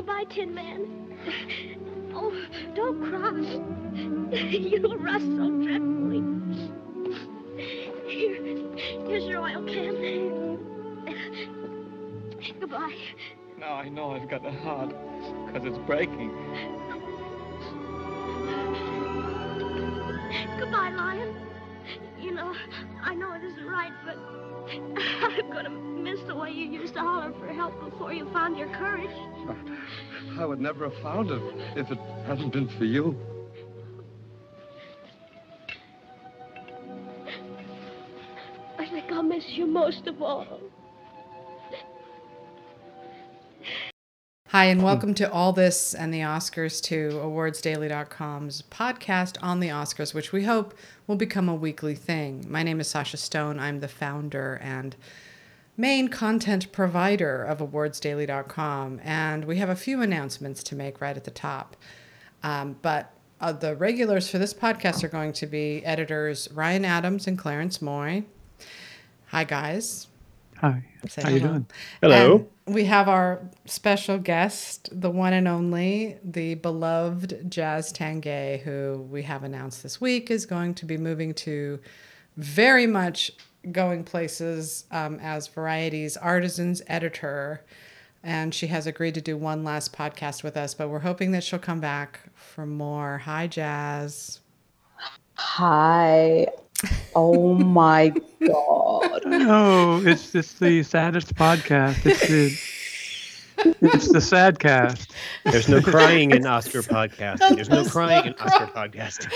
Goodbye, Tin Man. Oh, don't cry. You'll rust so dreadfully. Here, here's your oil can. Goodbye. Now I know I've got a heart, because it's breaking. Goodbye, Lion. You know, I know it isn't right, but I'm gonna miss the way you used to holler for help before you found your courage. I would never have found it if it hadn't been for you. I think I'll miss you most of all. Hi, and welcome to All This and the Oscars to awardsdaily.com's podcast on the Oscars, which we hope will become a weekly thing. My name is Sasha Stone. I'm the founder and main content provider of awardsdaily.com, and we have a few announcements to make right at the top. Um, but uh, the regulars for this podcast are going to be editors Ryan Adams and Clarence Moye. Hi, guys. Hi. Say How you doing? Hello. And we have our special guest, the one and only, the beloved Jazz Tangcay, who we have announced this week is going to be moving to very much going places um, as Variety's artisans editor. And she has agreed to do one last podcast with us, but we're hoping that she'll come back for more. Hi, Jazz. Hi. Oh my god. No, it's it's the saddest podcast. It's the it's the sad cast. There's no crying in Oscar podcasting. There's no crying in Oscar podcasting.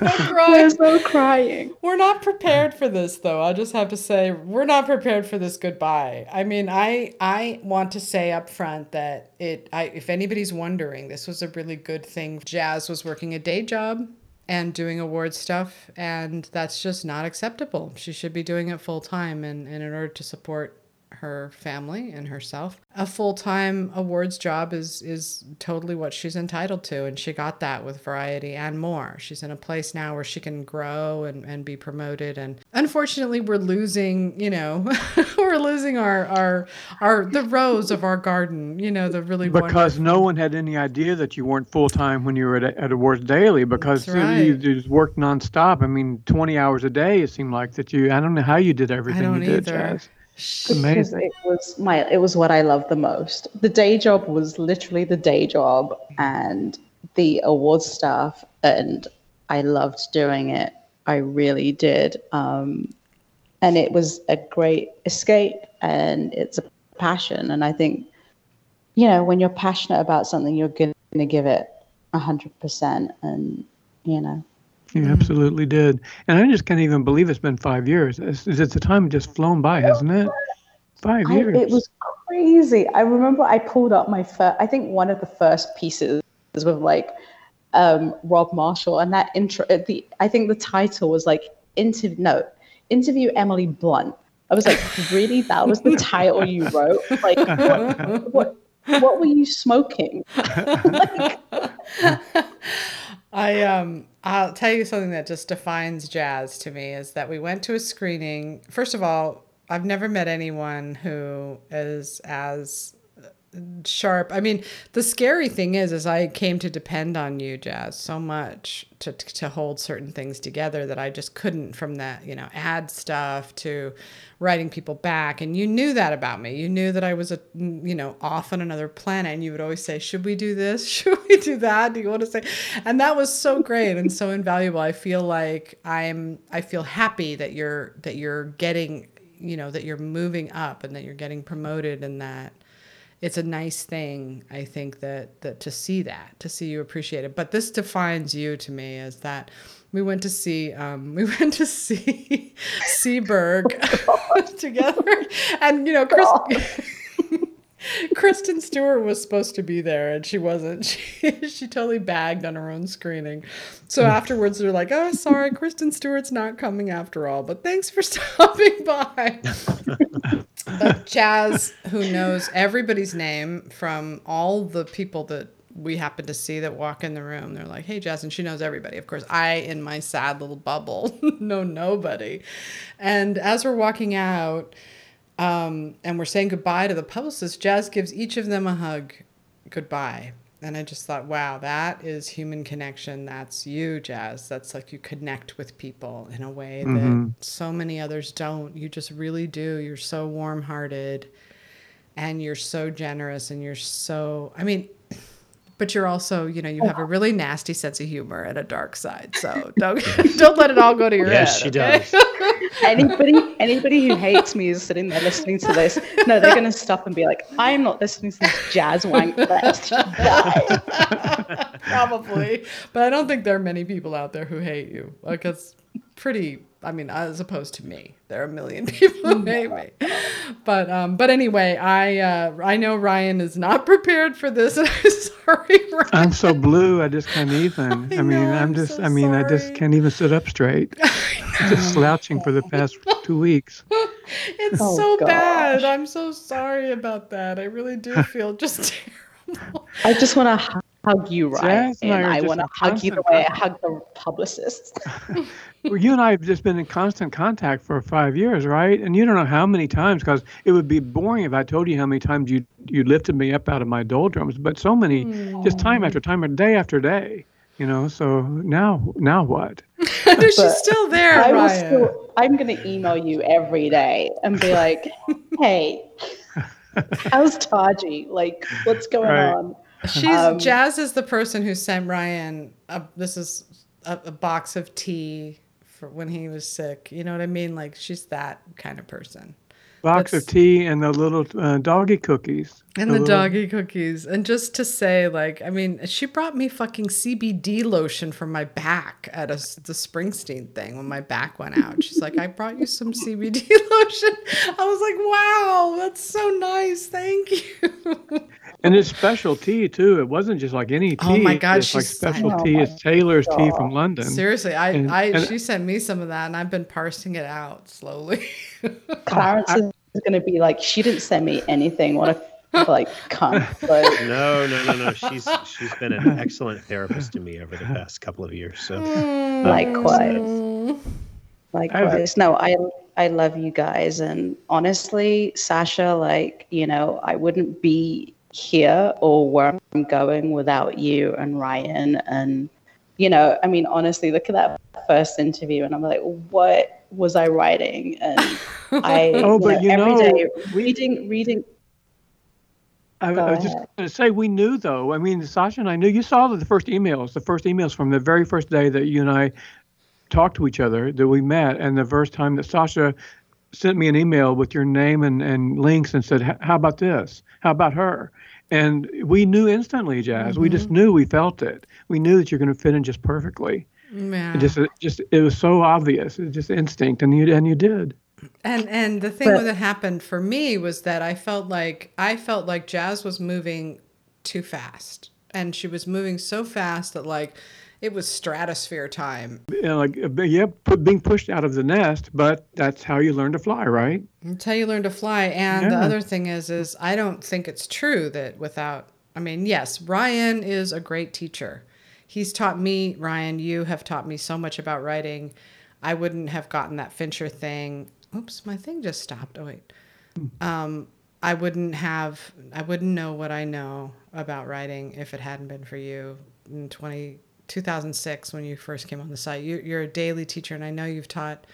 There's no crying. We're not prepared for this though. I'll just have to say we're not prepared for this goodbye. I mean, I I want to say up front that it I if anybody's wondering, this was a really good thing. Jazz was working a day job and doing award stuff and that's just not acceptable. She should be doing it full time and, and in order to support her family and herself. A full-time awards job is is totally what she's entitled to and she got that with Variety and more. She's in a place now where she can grow and, and be promoted and unfortunately we're losing, you know, we're losing our our our the rose of our garden, you know, the really Because wonderful- no one had any idea that you weren't full time when you were at, at Awards Daily because That's you, you just worked nonstop. I mean, 20 hours a day, it seemed like that you, I don't know how you did everything don't you did, either. Jazz. Amazing. it was my it was what I loved the most. The day job was literally the day job and the awards stuff and I loved doing it. I really did. Um, and it was a great escape and it's a passion and I think you know when you're passionate about something you're going to give it 100% and you know You absolutely did. And I just can't even believe it's been five years. It's, it's the time just flown by, hasn't it? Five I, years. it was crazy. I remember I pulled up my first, I think one of the first pieces was with like um, Rob Marshall, and that intro. uh, The I think the title was like interview. No, interview Emily Blunt. I was like, really? That was the title you wrote? Like, what? What, what were you smoking? I um I'll tell you something that just defines jazz to me is that we went to a screening. First of all, I've never met anyone who is as sharp. I mean, the scary thing is is I came to depend on you, Jazz, so much to to hold certain things together that I just couldn't from that, you know, ad stuff to writing people back and you knew that about me. You knew that I was a you know, off on another planet and you would always say, "Should we do this? Should we do that? Do you want to say?" And that was so great and so invaluable. I feel like I'm I feel happy that you're that you're getting, you know, that you're moving up and that you're getting promoted and that it's a nice thing i think that that to see that to see you appreciate it but this defines you to me as that we went to see um we went to see Seberg together and you know chris Kristen Stewart was supposed to be there and she wasn't. She, she totally bagged on her own screening. So afterwards, they're like, oh, sorry, Kristen Stewart's not coming after all, but thanks for stopping by. But Jazz, who knows everybody's name from all the people that we happen to see that walk in the room, they're like, hey, Jazz, and she knows everybody. Of course, I, in my sad little bubble, know nobody. And as we're walking out, um, and we're saying goodbye to the publicist, Jazz gives each of them a hug goodbye. And I just thought, wow, that is human connection. That's you, Jazz. That's like you connect with people in a way that mm-hmm. so many others don't. You just really do. You're so warm hearted and you're so generous and you're so, I mean, but you're also, you know, you have a really nasty sense of humor and a dark side. So don't don't let it all go to your Yes, head. Yes, she okay? does. anybody anybody who hates me is sitting there listening to this. No, they're gonna stop and be like, I'm not listening to this jazz wank. Probably. But I don't think there are many people out there who hate you. Like it's pretty I mean, as opposed to me. There are a million people who hate me. But um but anyway, I uh I know Ryan is not prepared for this and I'm sorry, Ryan. I'm so blue. I just can't even. I I, mean, know, I'm I'm just. so I mean, I just can't even sit up straight. just slouching for the past two weeks. It's Oh, so bad. I'm so sorry about that. I really do feel just terrible. I just want to hug you, Ryan. Jazz and I and are I just want to hug you the constant way I hug the publicist. Well, you and I have just been in constant contact for five years, right? And you don't know how many times, because it would be boring if I told you how many times you you lifted me up out of my doldrums. But so many, just time after time, or day after day. You know. So now, now what? She's still there, I Ryan. Still, I'm going to email you every day and be like, hey, how's Taji? Like, what's going Right. on? She's Um, Jazz is the person who sent Ryan. A, this is a, a box of tea for when he was sick. You know what I mean? Like she's that kind of person. Box That's- of tea and the little uh, doggy cookies. And the little- doggy cookies. And just to say, like, I mean, she brought me fucking CBD lotion for my back at a, the Springsteen thing when my back went out. She's like, I brought you some CBD lotion. I was like, wow, that's so nice. Thank you. And it's special tea too. It wasn't just like any tea. Oh my God, It's like she's- I special tea. Oh It's Taylor's tea from London. Seriously, I, And- I, and- she sent me some of that and I've been parsing it out slowly. Clarence is going to be like, she didn't send me anything. What a like cunt. Like, No, no, no, no. She's she's been an excellent therapist to me over the past couple of years. So mm. likewise. Likewise. No, I I love you guys, and honestly, Sasha, like you know, I wouldn't be here or where I'm going without you and Ryan, and you know, I mean, honestly, look at that first interview, and I'm like, what was I writing? And I, Oh, but you every know, day we- reading, reading. I, Go I was just going to say we knew though. I mean, Sasha and I knew. You saw the first emails, the first emails from the very first day that you and I talked to each other that we met, and the first time that Sasha sent me an email with your name and, and links and said, "How about this? How about her?" And we knew instantly, Jazz. We just mm-hmm. knew. We felt it. We knew that you're going to fit in just perfectly. Yeah. It just, it just, it was so obvious. It was just instinct, and you and you did. And and the thing But- that happened for me was that I felt like I felt like Jazz was moving too fast. And she was moving so fast that like it was stratosphere time. Know, like, uh, yeah, being pushed out of the nest, but that's how you learn to fly, right? Until you learn to fly. And the other thing is is I don't think it's true that without I mean, yes, Ryan is a great teacher. He's taught me, Ryan, you have taught me so much about writing. I wouldn't have gotten that Fincher thing. Oops, my thing just stopped. Oh wait. Um, I wouldn't have I wouldn't know what I know about writing if it hadn't been for you in 20, 2006 when you first came on the site. You, you're a daily teacher, and I know you've taught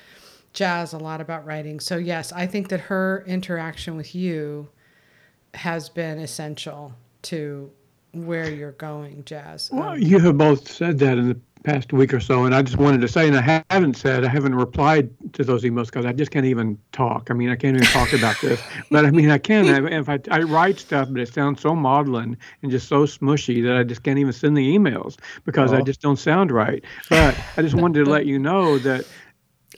Jazz a lot about writing. So yes, I think that her interaction with you has been essential to where you're going, Jazz. Well, Um, you have both said that in the past week or so, and I just wanted to say, and I haven't said, I haven't replied to those emails because I just can't even talk. I mean, I can't even talk about this, but I mean, I can. I, if I, I write stuff, but it sounds so maudlin and just so smushy that I just can't even send the emails because I Oh. just don't sound right. But I just wanted to let you know that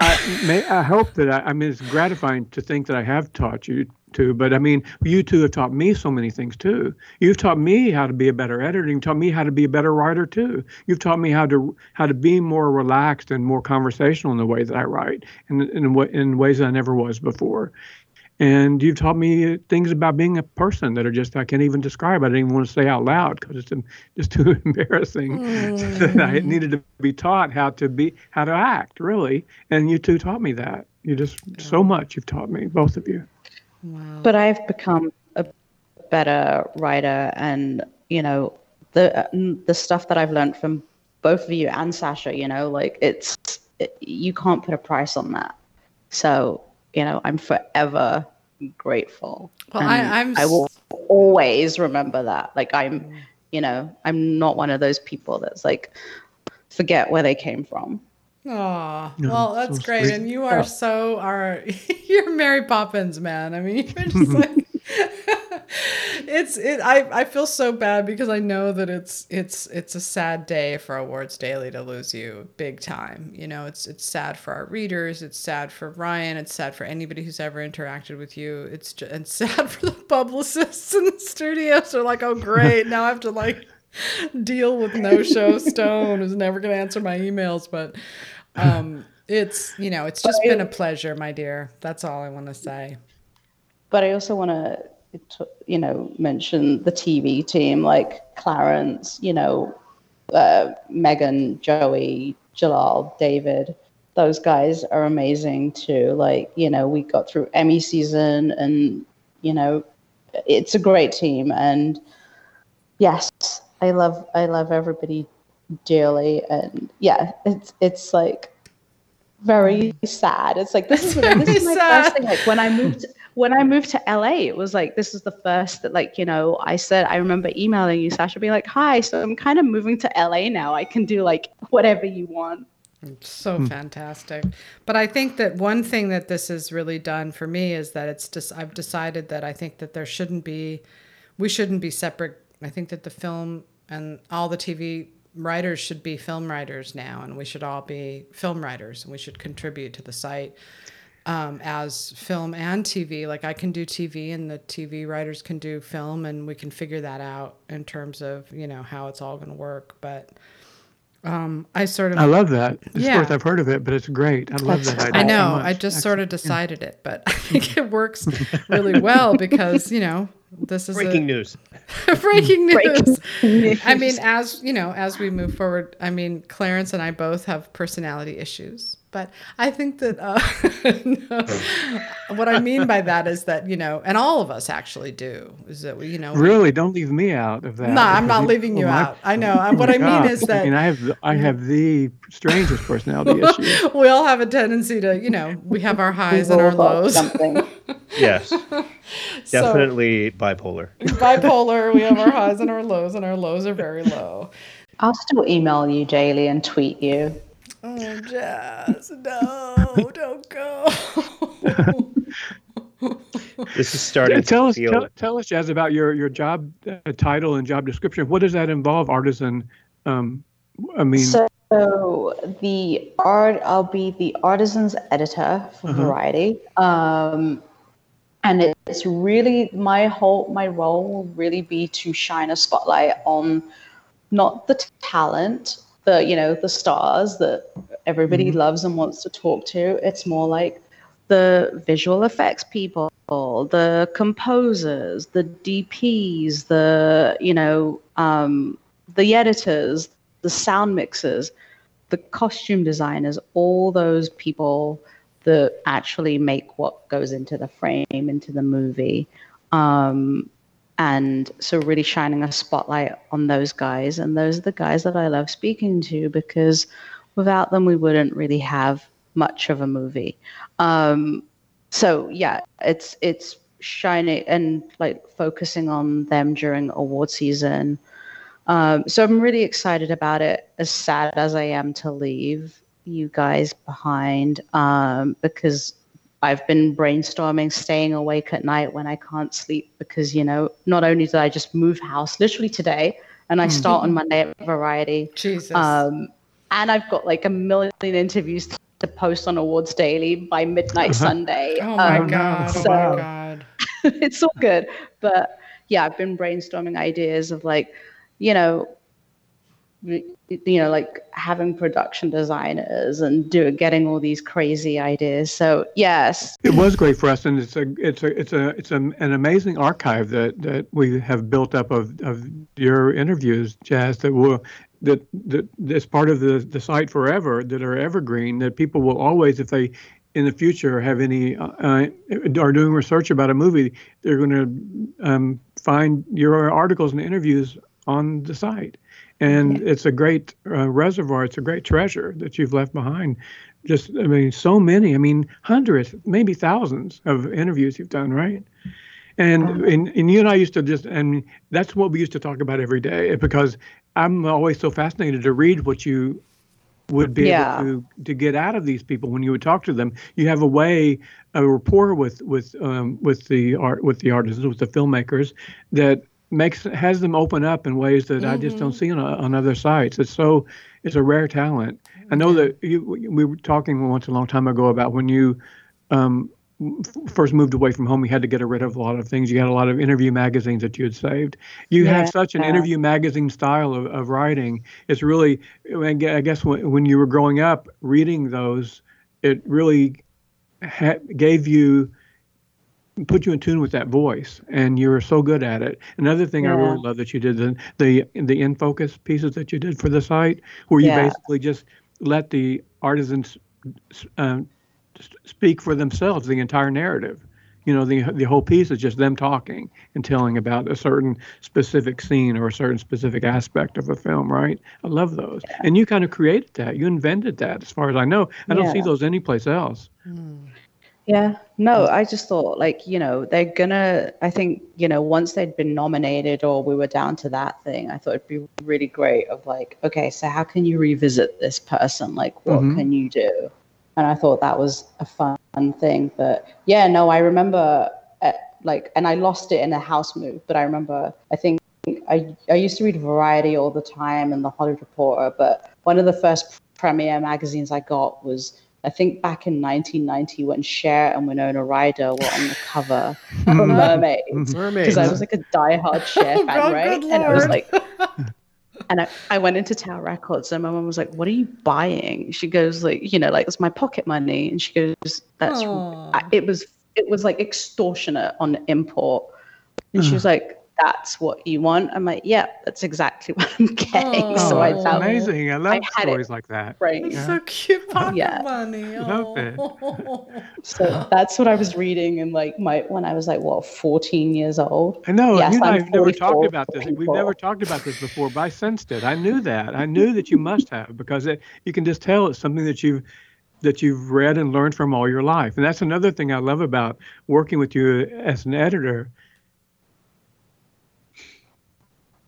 I, may, I hope that I, I mean, it's gratifying to think that I have taught you to, but I mean, you two have taught me so many things too. You've taught me how to be a better editor. You've taught me how to be a better writer too. You've taught me how to how to be more relaxed and more conversational in the way that I write, and in, in, in ways that I never was before. And you've taught me things about being a person that are just I can't even describe. I didn't even want to say out loud because it's just too embarrassing. that I mm. needed to be taught how to be how to act really, and you two taught me that. You just so much you've taught me, both of you. But I've become a better writer and you know, the the stuff that I've learned from both of you and Sasha, you know, like it's it, you can't put a price on that. So, you know, I'm forever grateful. Well, I, I'm I will always remember that. Like I'm, you know, I'm not one of those people that's like forget where they came from. No, well, that's so great. sweet. And you are so are you're Mary Poppins, man. I mean, you're just like it's it. I I feel so bad because I know that it's it's it's a sad day for Awards Daily to lose you big time. You know, it's it's sad for our readers. It's sad for Ryan. It's sad for anybody who's ever interacted with you. It's just, and sad for the publicists in the studios. They're like, oh great, now I have to like deal with no show stone who's never going to answer my emails but um it's you know it's just been a pleasure my dear that's all i want to say But I also want to, you know, mention the TV team like Clarence, you know, uh, Megan, Joey, Jalal, David. Those guys are amazing too. Like, you know, we got through Emmy season and, you know, it's a great team. And yes, I love, I love everybody dearly. And yeah, it's, it's like very sad. It's like, this is, this is my sad. first thing. Like when I moved, when I moved to LA, it was like this is the first that like you know I said I remember emailing you Sasha being like hi so I'm kind of moving to LA now I can do like whatever you want so hmm. fantastic but i think that one thing that this has really done for me is that it's just i've decided that i think that there shouldn't be we shouldn't be separate i think that the film and all the tv writers should be film writers now and we should all be film writers and we should contribute to the site um, as film and TV. Like I can do TV, and the TV writers can do film, and we can figure that out in terms of you know how it's all going to work. But um, I sort of I love that. It's Yeah. I've heard of it, but it's great. I love That's- that idea. I know. much. I just sort of Excellent. decided it, but I think it works really well because you know this is Breaking a, news. breaking news. Breaking news. I mean, as you know, as we move forward, I mean, Clarence and I both have personality issues, but I think that uh, no, what I mean by that is that you know, and all of us actually do, is that we, you know, we- Really, don't leave me out of that. No, I'm not you- leaving oh you my- out. I know. oh what I mean is that I mean, I have the, I have the strangest personality issue. we all have a tendency to, you know, we have our highs and We've our lows. something Yes, So- definitely bipolar. bipolar. We have our highs and our lows, and our lows are very low. I'll still email you daily and tweet you Oh, Jazz, no, don't go. This is starting Yeah, tell to us, feel. tell, tell us, Jazz, about your your job uh, title and job description. What does that involve, artisan? Um, I mean, So the art, I'll be the artisan's editor for Uh-huh. Variety, um, and it's really my whole my role will really be to shine a spotlight on not the talent, the you know the stars that everybody loves and wants to talk to. It's more like the visual effects people, the composers, the DPs, the you know um, the editors, the sound mixers, the costume designers, all those people that actually make what goes into the frame, into the movie. Um, and so really shining a spotlight on those guys. And those are the guys that I love speaking to because without them, we wouldn't really have much of a movie. Um, so yeah, it's it's shining and like focusing on them during award season. Um, so I'm really excited about it. As sad as I am to leave you guys behind, um, because I've been brainstorming, staying awake at night when I can't sleep because you know not only did I just move house literally today, and I start on Monday at Variety, Jesus. um, and I've got like a million interviews to post on Awards Daily by midnight Sunday. oh my Um, God. Oh so- my God. it's all good. But yeah, I've been brainstorming ideas of like, you know, you know, like having production designers and do getting all these crazy ideas. So yes, It was great for us, and it's a it's a it's a it's a, an amazing archive that that we have built up of of your interviews, Jazz. That will that that that's part of the the site forever that are evergreen. That people will always, if they in the future have any uh, uh, are doing research about a movie, they're going to um, find your articles and interviews on the site, and it's a great uh, reservoir. It's a great treasure that you've left behind. Just, I mean, so many. I mean, hundreds, maybe thousands of interviews you've done, right? And, and and you and I used to just and that's what we used to talk about every day because I'm always so fascinated to read what you would be Yeah. able to to get out of these people when you would talk to them. You have a way, a rapport with with um, with the art with the artists, with the filmmakers that makes has them open up in ways that I just don't see on on other sites. It's so it's a rare talent. I know that you we were talking once a long time ago about when you um, f- first moved away from home, you had to get rid of a lot of things. You had a lot of interview magazines that you had saved. You have such an Yeah. interview magazine style of, of writing. It's really, I I guess, when, when you were growing up, reading those, it really ha- gave you, put you in tune with that voice, and you're so good at it. Another thing I really love that you did the the the in focus pieces that you did for the site, where you Yeah. basically just let the artisans um, speak for themselves the entire narrative. You know the the whole piece is just them talking and telling about a certain specific scene or a certain specific aspect of a film right? I love those. And you kind of created that. You invented that as far as i know. I don't see those anyplace else Yeah, no, I just thought like, you know, they're gonna, I think, you know, once they'd been nominated or we were down to that thing, I thought it'd be really great of like, okay, so how can you revisit this person? Like, what Mhm. can you do? And I thought that was a fun thing. But yeah, no, I remember uh, like, and I lost it in a house move, but I remember, I think I, I used to read Variety all the time and the Hollywood Reporter, but one of the first premiere magazines I got was I think back in 1990 when Cher and Winona Ryder were on the cover of Mermaids. Mm-hmm. Mermaids. Because I was like a diehard Cher Oh, fan, God, right? And it was like, and I, I went into Tower Records and my mom was like, What are you buying? She goes, like, you know, like it's my pocket money. And she goes, That's Aw. I, it was it was like extortionate on import. And she was like, That's what you want. I'm like, Yeah, that's exactly what I'm getting. Oh, so I that's found amazing i love had it. stories like that right. It's so cute, pocket Yeah. money. Love it. Oh. So that's what I was reading in like my when I was like what 14 years old. I know Yes, you and I I'm have never talked 44 about this. We've never talked about this before, but I sensed it. I knew that. I knew that you must have because it, you can just tell it's something that you've that you've read and learned from all your life. And that's another thing I love about working with you as an editor.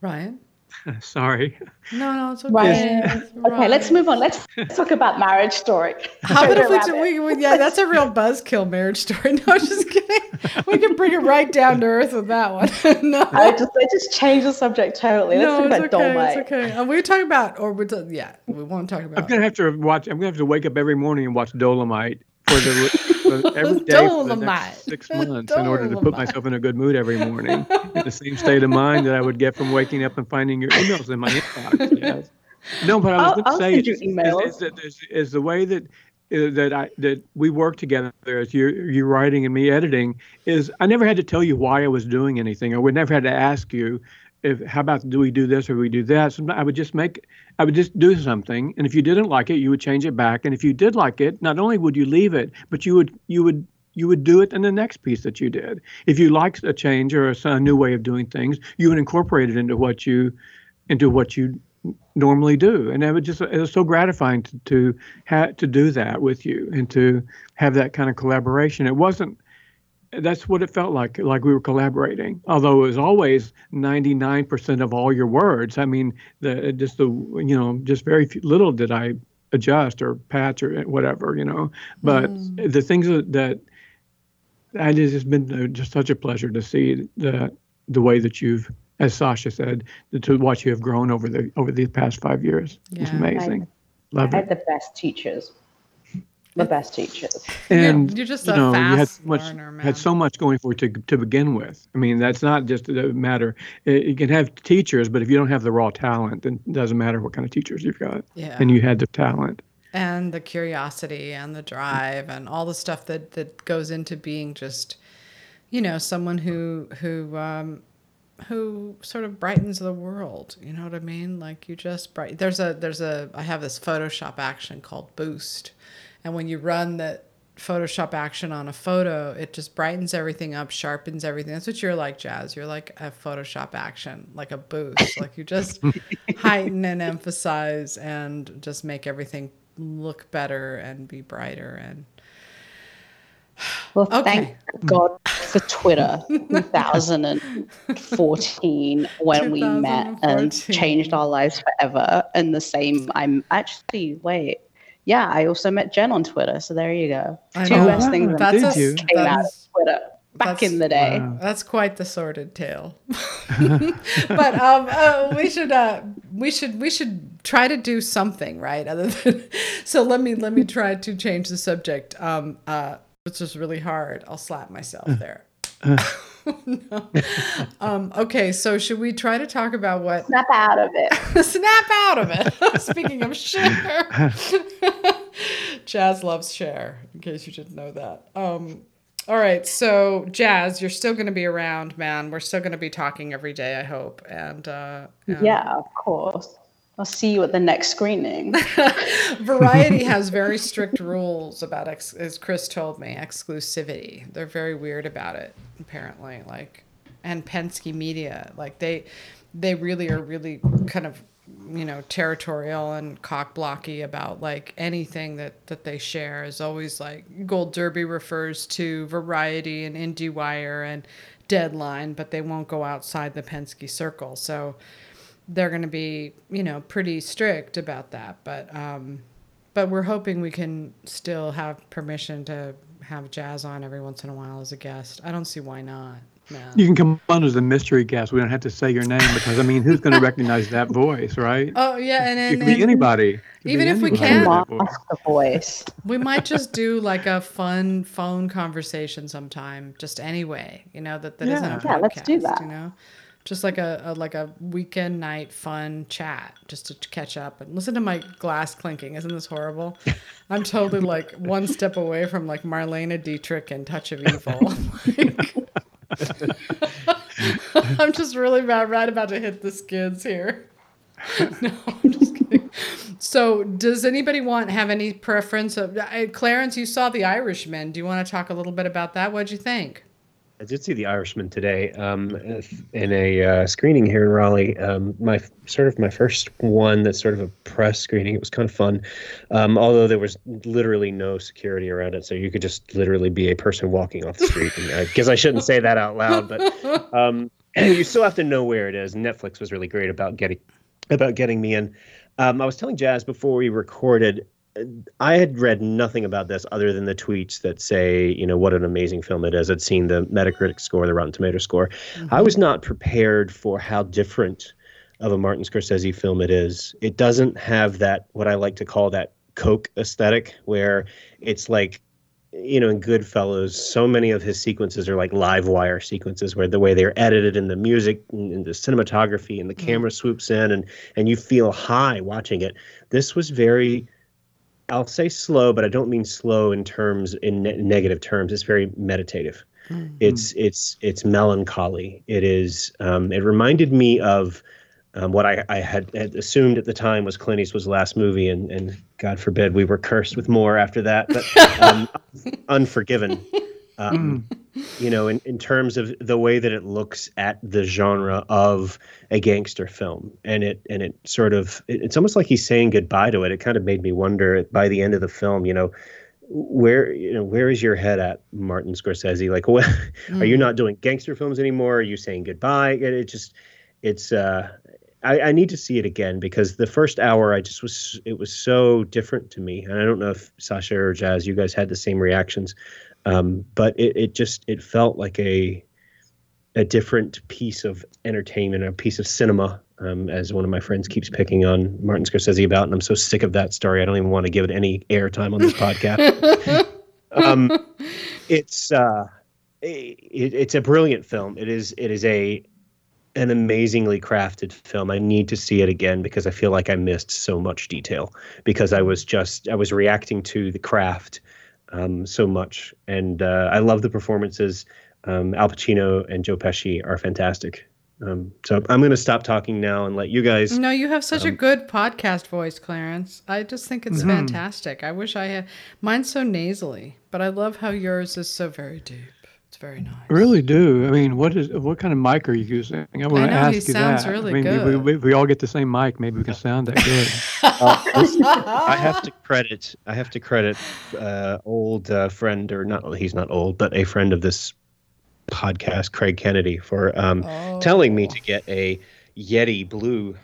Ryan? Sorry. No, no, it's okay. Right. Okay, let's move on. Let's talk about marriage story. How about if we, do, we, we yeah, that's a real buzzkill marriage story. No, just kidding. We can bring it right down to earth with that one. no, I just I just changed the subject totally. Let's no, talk it's about okay. Dolemite. It's okay. Uh, we're talking about, or we're yeah, we won't talk about. I'm gonna have to watch. I'm gonna have to wake up every morning and watch Dolemite for the for every day for the next six months in order to put myself in a good mood every morning, in the same state of mind that I would get from waking up and finding your emails in my inbox. Yes. No, but I was going to say is, is, is, that is, is the way that uh, that I that we work together as you you writing and me editing is I never had to tell you why I was doing anything. I would never had to ask you if how about do we do this or we do that. I would just make I would just do something, and if you didn't like it, you would change it back. And if you did like it, not only would you leave it, but you would you would you would do it in the next piece that you did. If you liked a change or a new way of doing things, you would incorporate it into what you into what you normally do. And it was just it was so gratifying to to ha- to do that with you and to have that kind of collaboration. It wasn't that's what it felt like like we were collaborating. Although it was always 99% of all your words. I mean the just the you know just very few, little did i adjust or patch or whatever you know. But the things that, that I it's just been uh, just such a pleasure to see the the way that you've as sasha said to watch you have grown over the over these past five years. It's Yeah. amazing. Love I it. had the best teachers. The best teachers. and you're just you a know you had so much learner, man. had so much going for you to to begin with. I mean, that's not just a matter. You can have teachers, but if you don't have the raw talent, then it doesn't matter what kind of teachers you've got. Yeah. And you had the talent. and the curiosity and the drive and all the stuff that that goes into being just you know someone who who um who sort of brightens the world you know what i mean like you just bright there's a there's a i have this photoshop action called boost and when you run the Photoshop action on a photo, it just brightens everything up, sharpens everything. That's what you're like, Jazz. You're like a Photoshop action, like a boost. like you just heighten and emphasize and just make everything look better and be brighter and Well, Okay. thank God for Twitter 2014 when we met and changed our lives forever. And the same, I'm actually, wait, yeah, I also met Jen on Twitter. So there you go. I Two know. best wow, things that That's Did a, you? came out of Twitter back in the day. Wow. that's quite the sordid tale. but um, uh, we should uh, we should we should try to do something right other than so let me let me try to change the subject um uh which is really hard i'll slap myself there no. um okay so should we try to talk about what Snap out of it. snap out of it speaking of Cher jazz loves Cher in case you didn't know that um all right so jazz you're still going to be around man we're still going to be talking every day i hope and uh um, Yeah, of course. I'll see you at the next screening. Variety has very strict rules about, ex- as Chris told me, exclusivity. They're very weird about it, apparently. Like, and Penske Media, like they, they really are really kind of, you know, territorial and cock blocky about like anything that that they share is always like Gold Derby refers to Variety and IndieWire and Deadline, but they won't go outside the Penske circle. So they're going to be, you know, pretty strict about that. But um, but we're hoping we can still have permission to have Jazz on every once in a while as a guest. I don't see why not. No. You can come on as a mystery guest. We don't have to say your name because I mean, who's going to recognize that voice, right? Oh yeah, and, it and, could be anybody. Could even be if we can't- with that voice. Mask the voice. we might just do like a fun phone conversation sometime, just anyway. You know that that not Yeah. a podcast. Yeah, let's do that. You know, just like a, a like a weekend night fun chat, just to catch up and listen to my glass clinking. Isn't this horrible? I'm totally like one step away from like Marlene Dietrich and Touch of Evil. Like- I'm just really bad, right about to hit the skids here. No, I'm just kidding. So, does anybody want have any preference of uh, Clarence? You saw The Irishman. Do you want to talk a little bit about that? What'd you think? I did see The Irishman today um, in a uh, screening here in Raleigh. Um, my sort of my first one that's sort of a press screening. It was kind of fun, um, although there was literally no security around it, so you could just literally be a person walking off the street. Because I I shouldn't say that out loud, but um, you still have to know where it is. Netflix was really great about getting about getting me in. Um, I was telling Jazz before we recorded. I had read nothing about this other than the tweets that say, you know, what an amazing film it is. I'd seen the Metacritic score, the Rotten Tomato score. I mm-hmm. was not prepared for how different of a Martin Scorsese film it is. It doesn't have that, what I like to call that Coke aesthetic, where it's like, you know, in Goodfellas, so many of his sequences are like live wire sequences where the way they're edited and the music and, and the cinematography and the mm-hmm. camera swoops in and and you feel high watching it. This was very I'll say slow, but I don't mean slow in terms in ne- negative terms. It's very meditative. It's it's it's melancholy. It is. Um, it reminded me of um, what I, I had, had assumed at the time was Clint Eastwood's last movie, and and God forbid we were cursed with more after that. But um, Unforgiven. Um, you know, in, in terms of the way that it looks at the genre of a gangster film, and it and it sort of it, it's almost like he's saying goodbye to it. It kind of made me wonder by the end of the film, you know, where you know where is your head at, Martin Scorsese? Like, what are you not doing gangster films anymore? Are you saying goodbye? It, it just it's uh I, I need to see it again because the first hour I just was it was so different to me and I don't know if Sasha or Jazz you guys had the same reactions um, but it, it just it felt like a a different piece of entertainment a piece of cinema um, as one of my friends keeps picking on Martin Scorsese about and I'm so sick of that story. I don't even want to give it any airtime on this podcast. Um, it's uh, it, it's a brilliant film. It is it is a an amazingly crafted film. I need to see it again because I feel like I missed so much detail because I was just I was reacting to the craft um, so much, and uh, I love the performances. Um, Al Pacino and Joe Pesci are fantastic. Um, so I'm going to stop talking now and let you guys. No, you have such a Um, good podcast voice, Clarence. I just think it's fantastic. I wish I had mine's so nasally, but I love how yours is so very deep. It's very nice. Really do. I mean, what is what kind of mic are you using? I want to know, ask he you sounds that. really I mean, if good. We, if we all get the same mic, maybe we can sound that good. I have to credit. I have to credit uh, old uh, friend, or not. He's not old, but a friend of this podcast, Craig Kennedy, for um, telling me Oh. to get a Yeti Blue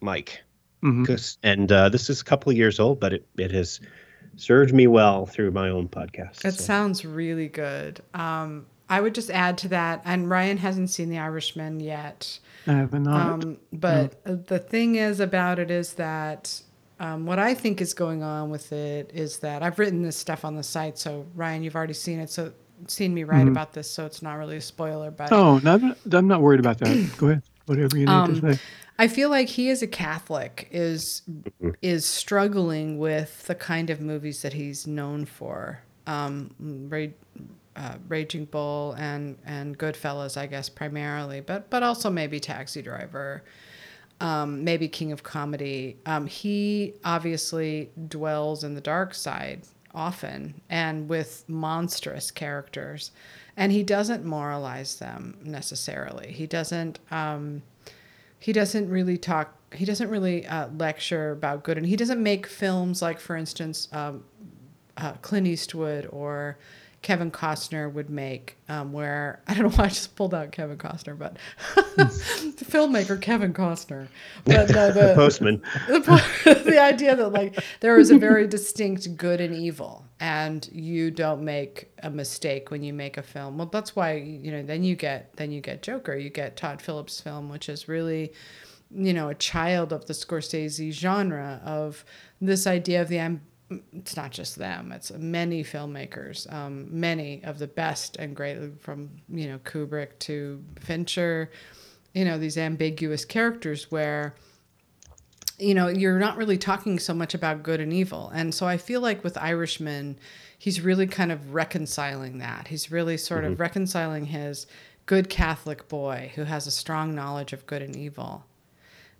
mic. Mhm. 'Cause- and uh, this is a couple of years old, but it, it has served me well through my own podcast. It so. sounds really good. Um, I would just add to that, and Ryan hasn't seen The Irishman yet. I have not. Um, but uh the thing is about it is that um, what I think is going on with it is that I've written this stuff on the site. So Ryan, you've already seen it, so seen me write about this, so it's not really a spoiler. But oh, no, I'm not- worried about that. Go ahead. Whatever you need Um, to say. I feel like he as a Catholic is is struggling with the kind of movies that he's known for. Um, Ra- uh, Raging Bull and and Goodfellas, I guess primarily, but but also maybe Taxi Driver, um, maybe King of Comedy. Um, he obviously dwells in the dark side often and with monstrous characters, and he doesn't moralize them necessarily. He doesn't. Um, he doesn't really talk he doesn't really uh, lecture about good and he doesn't make films like for instance um, uh, clint eastwood or kevin costner would make um, where i don't know why i just pulled out kevin costner but the filmmaker kevin costner. But no, the, Postman. the, the idea that like there is a very distinct good and evil and you don't make a mistake when you make a film. Well that's why you know then you get then you get joker. You get todd phillips film which is really you know a child of the scorsese genre of this idea of the it's not just them it's many filmmakers um, many of the best and great from you know kubrick to fincher you know these ambiguous characters where you know you're not really talking so much about good and evil. And so i feel like with irishman he's really kind of reconciling that. He's really sort of reconciling his good catholic boy who has a strong knowledge of good and evil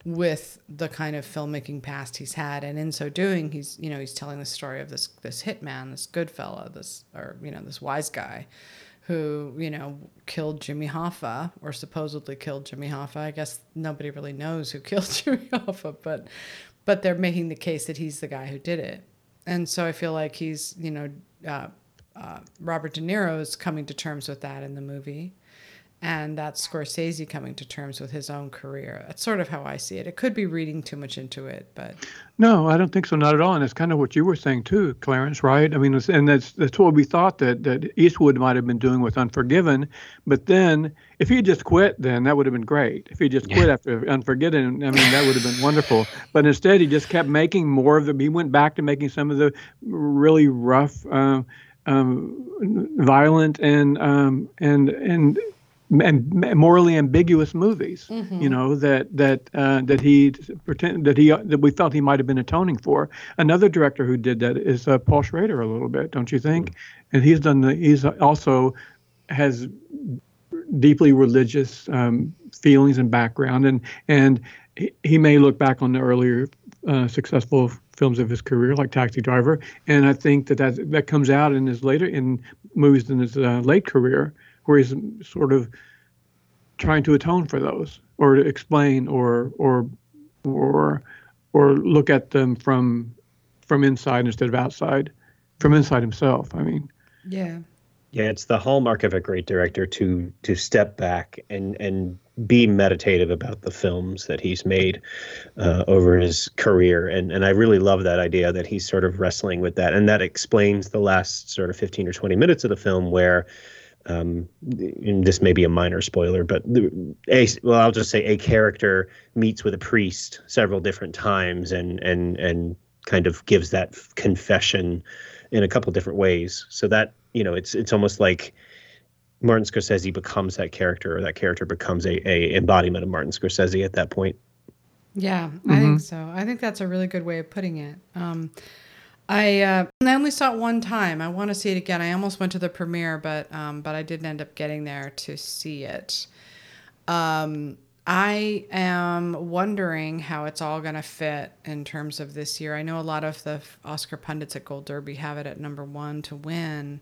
with the kind of filmmaking past he's had. And in so doing he's you know he's telling the story of this this hitman this good fella this or you know this wise guy who you know killed Jimmy Hoffa or supposedly killed Jimmy Hoffa. I guess nobody really knows who killed Jimmy Hoffa, but but they're making the case that he's the guy who did it, and so I feel like he's you know uh, uh, Robert De Niro is coming to terms with that in the movie, and that's Scorsese coming to terms with his own career. That's sort of how I see it. It could be reading too much into it, but No, I don't think so. Not at all. And it's kind of what you were saying too, Clarence, right? I mean, it's, and that's that's what we thought that that Eastwood might have been doing with Unforgiven. But then, if he had just quit, then that would have been great. If he just quit after Unforgiven, I mean, that would have been wonderful. But instead, he just kept making more of the. He went back to making some of the really rough, um, um, violent, and um, and and and morally ambiguous movies, you know that that uh, that he pretend that he that we felt he might have been atoning for. Another director who did that is uh, Paul Schrader a little bit, don't you think? And he's done the he's also has deeply religious um, feelings and background, and and he, he may look back on the earlier uh, successful films of his career, like Taxi Driver, and I think that that, that comes out in his later in movies in his uh, late career, where he's sort of trying to atone for those, or to explain, or or or or look at them from from inside instead of outside, from inside himself. I mean, yeah. Yeah, it's the hallmark of a great director to to step back and and be meditative about the films that he's made uh, over his career, and and I really love that idea that he's sort of wrestling with that, and that explains the last sort of fifteen or twenty minutes of the film where. Um, and this may be a minor spoiler, but a well, I'll just say a character meets with a priest several different times, and and and kind of gives that confession in a couple different ways. So that you know, it's it's almost like Martin Scorsese becomes that character, or that character becomes a, a embodiment of Martin Scorsese at that point. Yeah, I think so. I think that's a really good way of putting it. Um, I uh, I only saw it one time. I want to see it again. I almost went to the premiere, but um, but I didn't end up getting there to see it. Um, I am wondering how it's all going to fit in terms of this year. I know a lot of the Oscar pundits at Gold Derby have it at number one to win.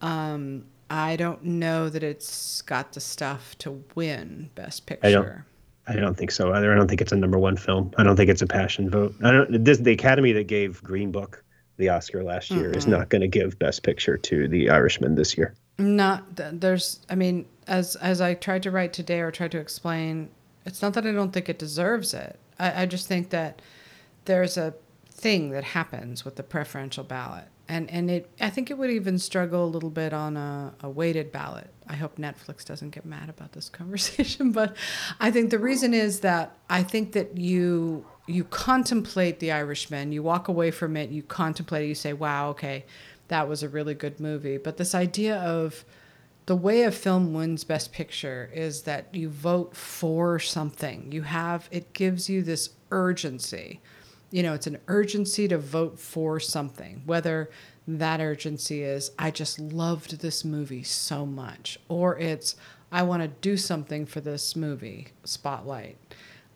Um, I don't know that it's got the stuff to win Best Picture. I don't. Think so either. I don't think it's a number one film. I don't think it's a passion vote. I don't. This the Academy that gave Green Book the Oscar last year mm-hmm. is not going to give Best Picture to The Irishman this year. Not there's. I mean, as as I tried to write today or tried to explain, it's not that I don't think it deserves it. I, I just think that there's a thing that happens with the preferential ballot and and it I think it would even struggle a little bit on a, a weighted ballot. I hope Netflix doesn't get mad about this conversation, but I think the reason is that I think that you you contemplate the Irishman, you walk away from it, you contemplate it, you say, "Wow, okay, that was a really good movie." But this idea of the way a film wins best picture is that you vote for something. You have it gives you this urgency you know, it's an urgency to vote for something, whether that urgency is, I just loved this movie so much, or it's, I want to do something for this movie, Spotlight.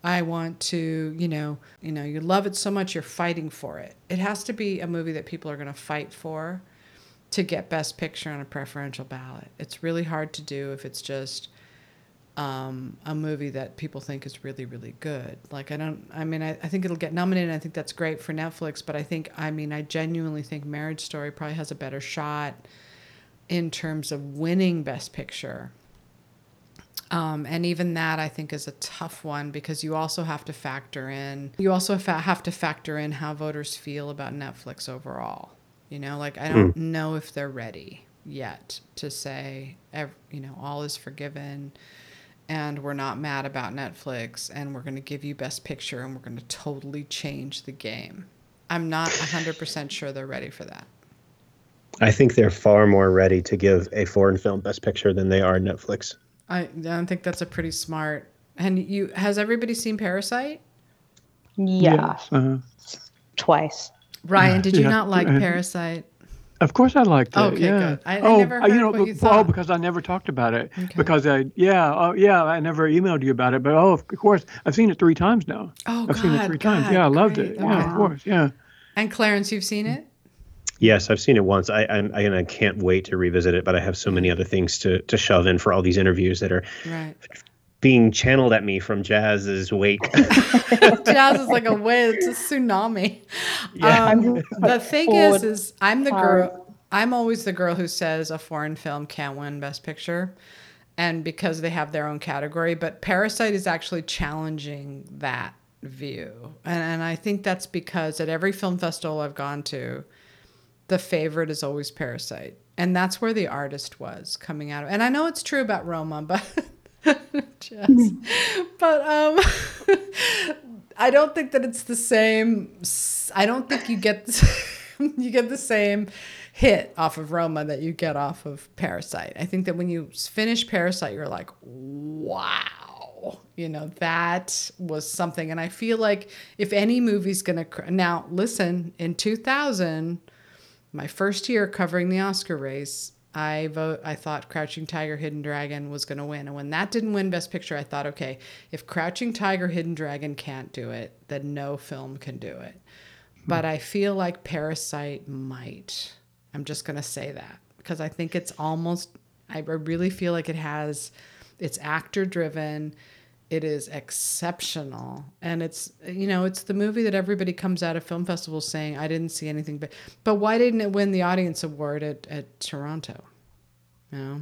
I want to, you know, you know, you love it so much you're fighting for it. It has to be a movie that people are going to fight for to get best picture on a preferential ballot. It's really hard to do if it's just um, a movie that people think is really, really good. Like, I don't, I mean, I, I think it'll get nominated. I think that's great for Netflix, but I think, I mean, I genuinely think Marriage Story probably has a better shot in terms of winning Best Picture. Um, and even that, I think, is a tough one because you also have to factor in, you also have to factor in how voters feel about Netflix overall. You know, like, I don't mm. know if they're ready yet to say, you know, all is forgiven and we're not mad about Netflix and we're going to give you best picture and we're going to totally change the game. I'm not 100% sure they're ready for that. I think they're far more ready to give a foreign film best picture than they are Netflix. I don't think that's a pretty smart. And you has everybody seen Parasite? Yeah. Yes, uh-huh. Twice. Ryan, did you yeah. not like Parasite? Of course, I liked it. Okay, yeah. good. I, oh, I never uh, heard you know, what you oh, thought. Oh, because I never talked about it. Okay. Because I, yeah, oh, yeah, I never emailed you about it. But oh, of course, I've seen it three times now. Oh, I've God, seen it three God, times. Yeah, I loved great. it. Yeah, of course. Yeah. And Clarence, you've seen it? Yes, I've seen it once. I, I I can't wait to revisit it, but I have so many other things to to shove in for all these interviews that are right being channeled at me from Jazz's wake. Jazz is like a wave, it's a tsunami. Yeah. Um, the thing is, is I'm the girl. I'm always the girl who says a foreign film can't win Best Picture, and because they have their own category. But Parasite is actually challenging that view, and and I think that's because at every film festival I've gone to, the favorite is always Parasite, and that's where the artist was coming out of. And I know it's true about Roma, but. Just, but um I don't think that it's the same I don't think you get you get the same hit off of Roma that you get off of Parasite. I think that when you finish Parasite, you're like, wow, you know, that was something. And I feel like if any movie's going to, now listen, in 2000, my first year covering the Oscar race, I vote. I thought Crouching Tiger, Hidden Dragon was going to win, and when that didn't win Best Picture, I thought, okay, if Crouching Tiger, Hidden Dragon can't do it, then no film can do it. But I feel like Parasite might. I'm just going to say that because I think it's almost, I really feel like it has, it's actor driven. It is exceptional. And it's, you know, it's the movie that everybody comes out of film festivals saying, I didn't see anything. But, but why didn't it win the audience award at, at Toronto? You know?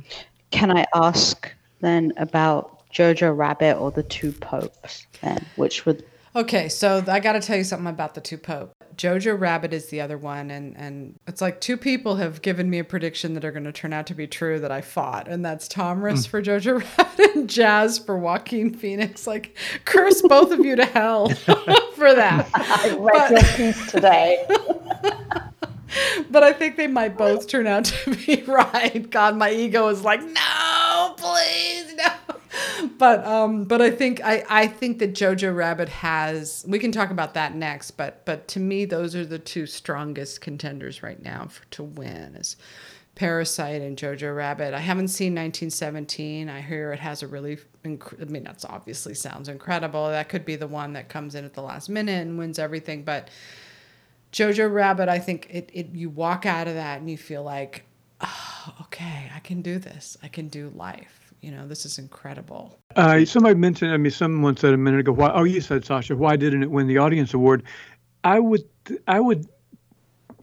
Can I ask then about Jojo Rabbit or the Two Popes then, which would Okay, so I got to tell you something about the two Pope. Jojo Rabbit is the other one, and and it's like two people have given me a prediction that are going to turn out to be true that I fought, and that's Tom Riss mm. for Jojo Rabbit and Jazz for Joaquin Phoenix. Like, curse both of you to hell for that. I read but, your piece today. but I think they might both turn out to be right. God, my ego is like, no, please, no but um, but I think I, I think that Jojo Rabbit has. We can talk about that next. But but to me, those are the two strongest contenders right now for, to win is Parasite and Jojo Rabbit. I haven't seen 1917. I hear it has a really, inc- I mean, that's obviously sounds incredible. That could be the one that comes in at the last minute and wins everything. But Jojo Rabbit, I think it, it you walk out of that and you feel like, oh, okay, I can do this. I can do life. You know, this is incredible. Uh, somebody mentioned, I mean, someone said a minute ago, why, oh, you said, Sasha, why didn't it win the audience award? I would, I would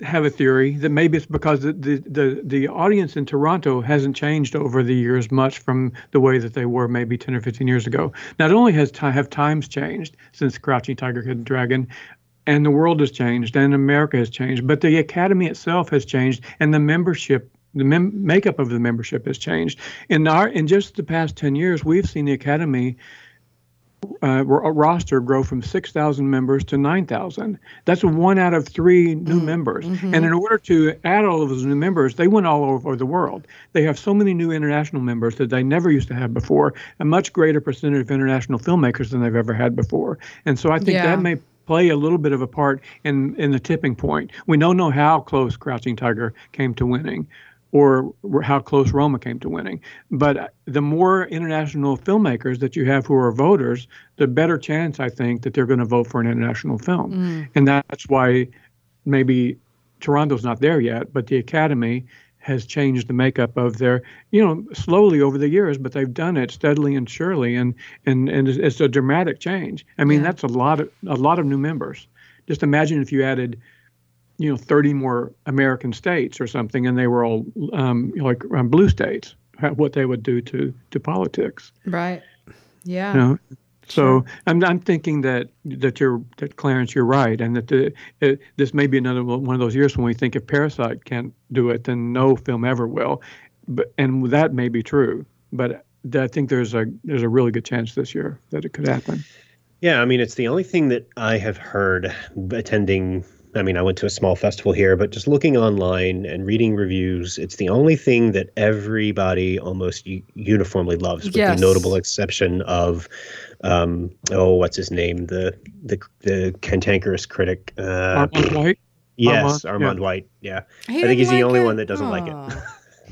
have a theory that maybe it's because the, the, the, the audience in Toronto hasn't changed over the years much from the way that they were maybe 10 or 15 years ago. Not only has have times changed since Crouching Tiger, Hidden Dragon, and the world has changed and America has changed, but the academy itself has changed and the membership the mem- makeup of the membership has changed. In our in just the past 10 years, we've seen the academy uh, roster grow from 6,000 members to 9,000. That's one out of three new mm, members. Mm-hmm. And in order to add all of those new members, they went all over the world. They have so many new international members that they never used to have before, a much greater percentage of international filmmakers than they've ever had before. And so I think yeah. that may play a little bit of a part in in the tipping point. We don't know how close Crouching Tiger came to winning, or how close Roma came to winning. But the more international filmmakers that you have who are voters, the better chance I think that they're going to vote for an international film. Mm. And that's why maybe Toronto's not there yet, but the Academy has changed the makeup of their, you know, slowly over the years, but they've done it steadily and surely, and and and it's a dramatic change. I mean, yeah. that's a lot of a lot of new members. Just imagine if you added you know 30 more American states or something, and they were all um, like um, blue states. What they would do to to politics. Right. Yeah. You know? So. I'm I'm thinking that that you're that Clarence you're right, and that the, it, this may be another one of those years when we think if Parasite can't do it, then no film ever will. But and that may be true, but I think there's a there's a really good chance this year that it could happen. Yeah, I mean it's the only thing that I have heard attending I mean, I went to a small festival here, but just looking online and reading reviews, it's the only thing that everybody almost u- uniformly loves, with yes. the notable exception of, um, oh, what's his name, the the the cantankerous critic, uh, Armond White. Yes, Armond, Armond yeah. White. Yeah, I think he's like the only it? one that doesn't Aww. like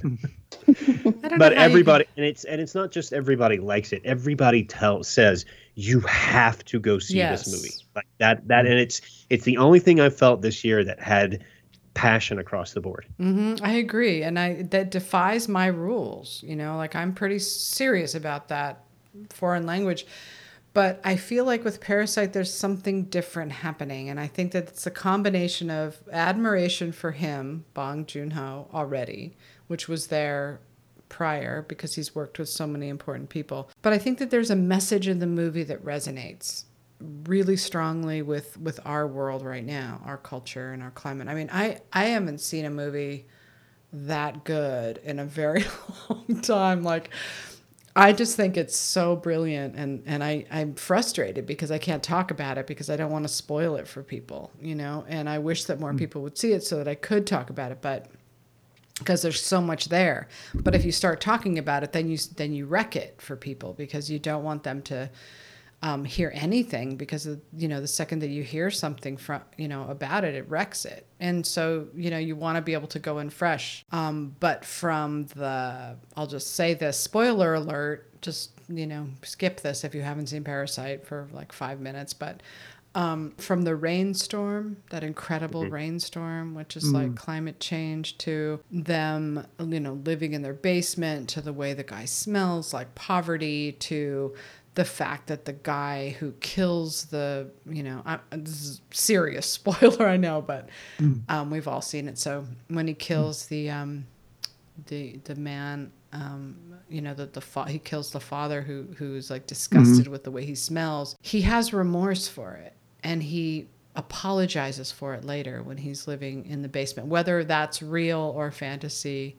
it. but everybody, and it's and it's not just everybody likes it. Everybody tells says you have to go see yes. this movie like that that and it's it's the only thing i felt this year that had passion across the board mm-hmm. i agree and i that defies my rules you know like i'm pretty serious about that foreign language but i feel like with parasite there's something different happening and i think that it's a combination of admiration for him bong joon-ho already which was there prior because he's worked with so many important people. But I think that there's a message in the movie that resonates really strongly with with our world right now, our culture and our climate. I mean, I I haven't seen a movie that good in a very long time like I just think it's so brilliant and, and I, I'm frustrated because I can't talk about it because I don't want to spoil it for people, you know, and I wish that more hmm. people would see it so that I could talk about it. But because there's so much there. But if you start talking about it, then you then you wreck it for people because you don't want them to um, hear anything because of, you know the second that you hear something from you know about it, it wrecks it. And so you know you want to be able to go in fresh. Um, but from the I'll just say this spoiler alert. Just you know skip this if you haven't seen Parasite for like five minutes, but um, from the rainstorm, that incredible mm-hmm. rainstorm, which is mm. like climate change, to them, you know, living in their basement, to the way the guy smells, like poverty, to the fact that the guy who kills the, you know, I, this is serious spoiler, I know, but mm. um, we've all seen it. So when he kills mm. the, um, the the man um, you know, that the fa- he kills the father who who's like disgusted mm-hmm. with the way he smells. He has remorse for it and he apologizes for it later when he's living in the basement whether that's real or fantasy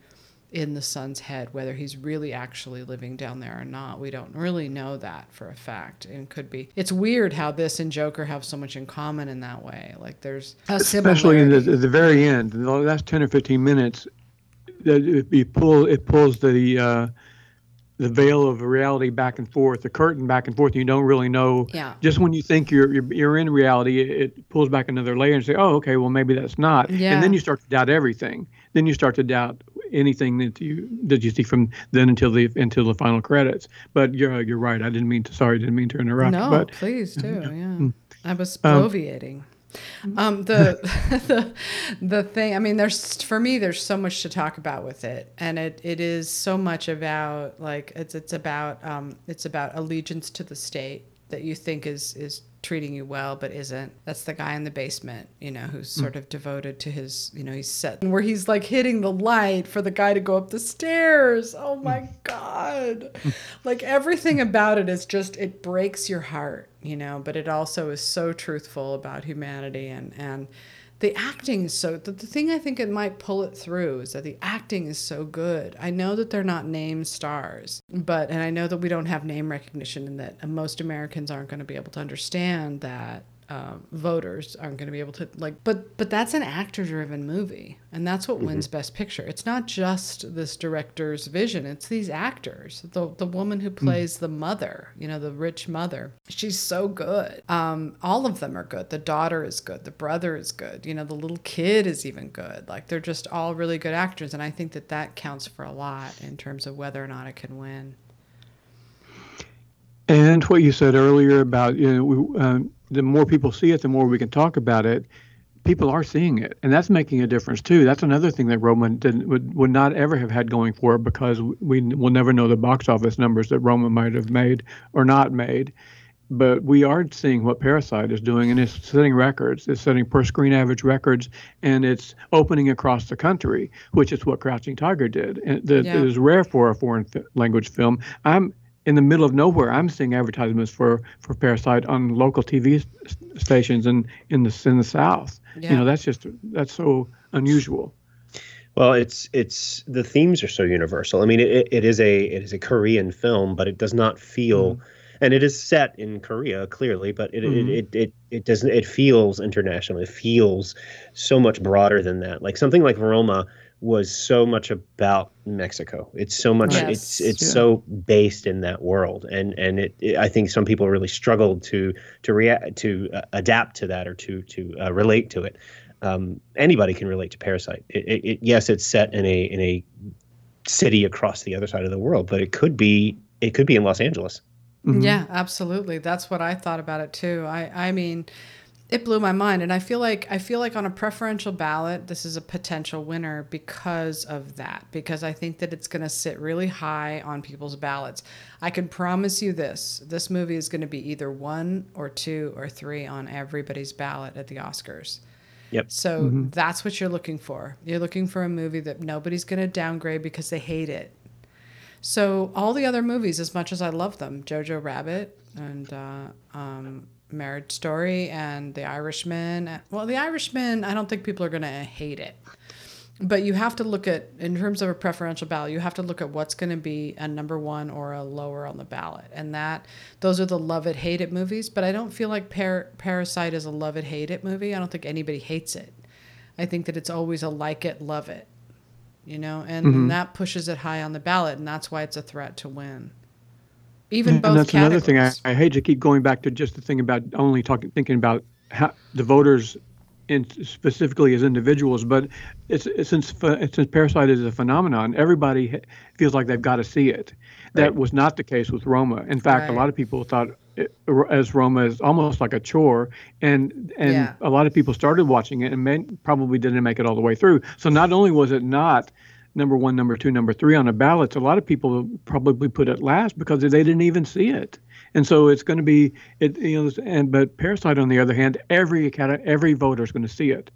in the son's head whether he's really actually living down there or not. We don't really know that for a fact and could be. It's weird how this and joker have so much in common in that way. Like there's especially in the, the very end the last 10 or 15 minutes it, pull it pulls the uh, the veil of reality back and forth, the curtain back and forth. And you don't really know. Yeah. Just when you think you're you're, you're in reality, it, it, pulls back another layer and say, oh, okay, well maybe that's not. Yeah. And then you start to doubt everything. Then you start to doubt anything that you that you see from then until the until the final credits. But you're you're right. I didn't mean to. Sorry, I didn't mean to interrupt. No, but please do. Yeah, Mm. I was bloviating. Um, Um, the the the thing. I mean, there's for me, there's so much to talk about with it, and it, it is so much about like it's it's about um, it's about allegiance to the state that you think is is treating you well but isn't. That's the guy in the basement you know who's hmm. sort of devoted to his you know he's set where he's like hitting the light for the guy to go up the stairs. Oh my hmm. god like everything about it is just it breaks your heart you know but it also is so truthful about humanity and and the acting is so the, the thing i think it might pull it through is that the acting is so good. I know that they're not name stars but and i know that we don't have name recognition and that most americans aren't going to be able to understand that um, voters aren't going to be able to like but but that's an actor driven movie and that's what wins best picture. It's not just this director's vision it's these actors the the woman who plays the mother you know the rich mother. She's so good. Um all of them are good. The daughter is good. The brother is good. You know the little kid is even good. Like they're just all really good actors and i think that that counts for a lot in terms of whether or not it can win. And what you said earlier about you know, we, um, the more people see it, the more we can talk about it. People are seeing it, and that's making a difference too. That's another thing that Roma didn't would, would not ever have had going for it because we will never know the box office numbers that Roma might have made or not made. But we are seeing what Parasite is doing, and it's setting records. It's setting per screen average records, and it's opening across the country, which is what Crouching Tiger did. And that Yeah. is rare for a foreign language film. I'm in the middle of nowhere. I'm seeing advertisements for for Parasite on local TV stations and in the in the South. Yeah. You know, that's just that's so unusual. Well, it's it's the themes are so universal. I mean, it, it is a it is a Korean film, but it does not feel, and it is set in Korea clearly, but it, Mhm. it, it it it doesn't it feels international. It feels so much broader than that. Like something like Roma was so much about Mexico. It's so much Yes. it's it's Yeah. so based in that world, and and it, it I think some people really struggled to to react to uh, adapt to that or to to uh, relate to it um, anybody can relate to Parasite. It, it, it, yes, it's set in a in a city across the other side of the world, but it could be it could be in Los Angeles. Mhm. Yeah, absolutely. That's what I thought about it too. I I mean, it blew my mind and I feel like I feel like on a preferential ballot this is a potential winner because of that because I think that it's going to sit really high on people's ballots. I can promise you this. This movie is going to be either 1 or 2 or 3 on everybody's ballot at the Oscars. Yep. So that's what you're looking for. You're looking for a movie that nobody's going to downgrade because they hate it. So all the other movies, as much as I love them, Jojo Rabbit and uh, um, Marriage Story and The Irishman. Well, The Irishman, I don't think people are going to hate it. But you have to look at, in terms of a preferential ballot, you have to look at what's going to be a number one or a lower on the ballot, and that those are the love it hate it movies. But I don't feel like Par- Parasite is a love it hate it movie. I don't think anybody hates it. I think that it's always a like it love it, you know, and, and that pushes it high on the ballot, and that's why it's a threat to win. Even and both that's another thing. I. I hate to keep going back to just the thing about only talking, thinking about how the voters, in specifically as individuals, but it's, it's since since Parasite is a phenomenon, everybody feels like they've got to see it. That Right. was not the case with Roma. In fact, Right. a lot of people thought it, as Roma is almost like a chore, and and Yeah. a lot of people started watching it and may, probably didn't make it all the way through. So not only was it not number one, number two, number three on the ballots, a lot of people probably put it last because they didn't even see it. And so it's going to be it. You know, and but Parasite on the other hand, every academy, every voter is going to see it.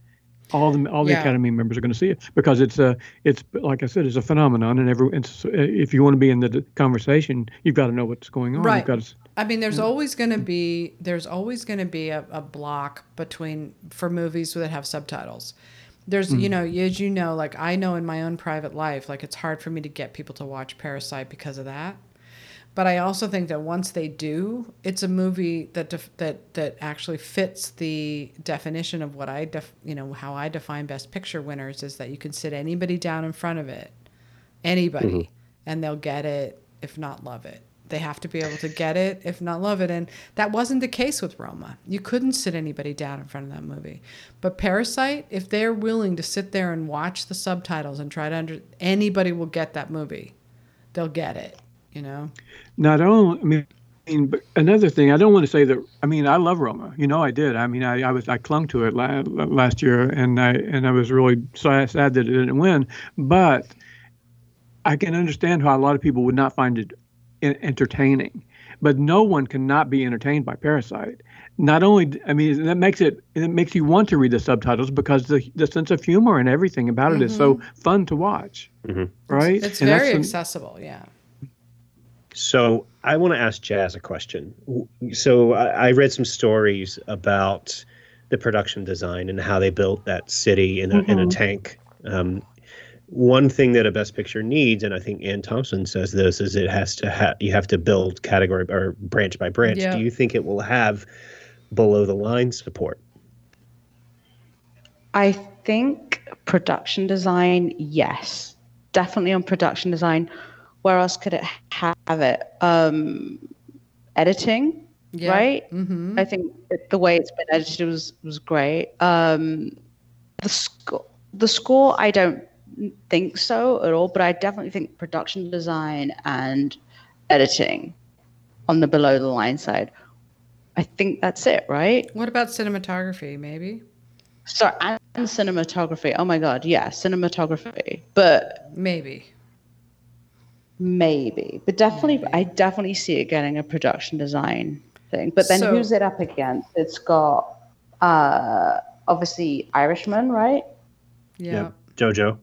All the all the Yeah. academy members are going to see it because it's a it's like I said, it's a phenomenon, and every if you want to be in the conversation, you've got to know what's going on. Right. You've got to, I mean, there's always going to be there's always going to be a, a block between for movies that have subtitles. There's you mm. know as you know like I know in my own private life like it's hard for me to get people to watch Parasite because of that. But I also think that once they do, it's a movie that def- that that actually fits the definition of what I def- you know how I define best picture winners is that you can sit anybody down in front of it, anybody, mm-hmm. and they'll get it if not love it. They have to be able to get it, if not love it. And that wasn't the case with Roma. You couldn't sit anybody down in front of that movie. But Parasite, if they're willing to sit there and watch the subtitles and try to under, anybody will get that movie. They'll get it, you know? Not only, I mean, I mean, but another thing, I don't want to say that. I mean, I love Roma. You know, I did. I mean, I, I was I clung to it la- last year, and I and I was really sad sad that it didn't win. But I can understand how a lot of people would not find it entertaining. But no one cannot be entertained by Parasite. Not only, I mean, that makes it it makes you want to read the subtitles because the the sense of humor and everything about it is so mm-hmm. fun to watch. Mm-hmm. Right? It's And that's very the- accessible, yeah. So I want to ask Jazz a question. So I, I read some stories about the production design and how they built that city in a, in a mm-hmm. tank. Um, one thing that a Best Picture needs, and I think Anne Thompson says this, is it has to have you have to build category or branch by branch. Yeah. Do you think it will have below the line support? I think production design, yes, definitely on production design. Where else could it have it? Um, editing, Yeah. right? Mm-hmm. I think the way it's been edited was was great. Um, the score, the score, I don't think so at all, but I definitely think production design and editing on the below the line side. I think that's it, right? What about cinematography, maybe? So and cinematography. Oh my god, yeah, cinematography. But Maybe. maybe, but definitely, I definitely see it getting a production design thing. But then So- who's it up against? It's got uh obviously Irishman, right? Yeah. Jojo.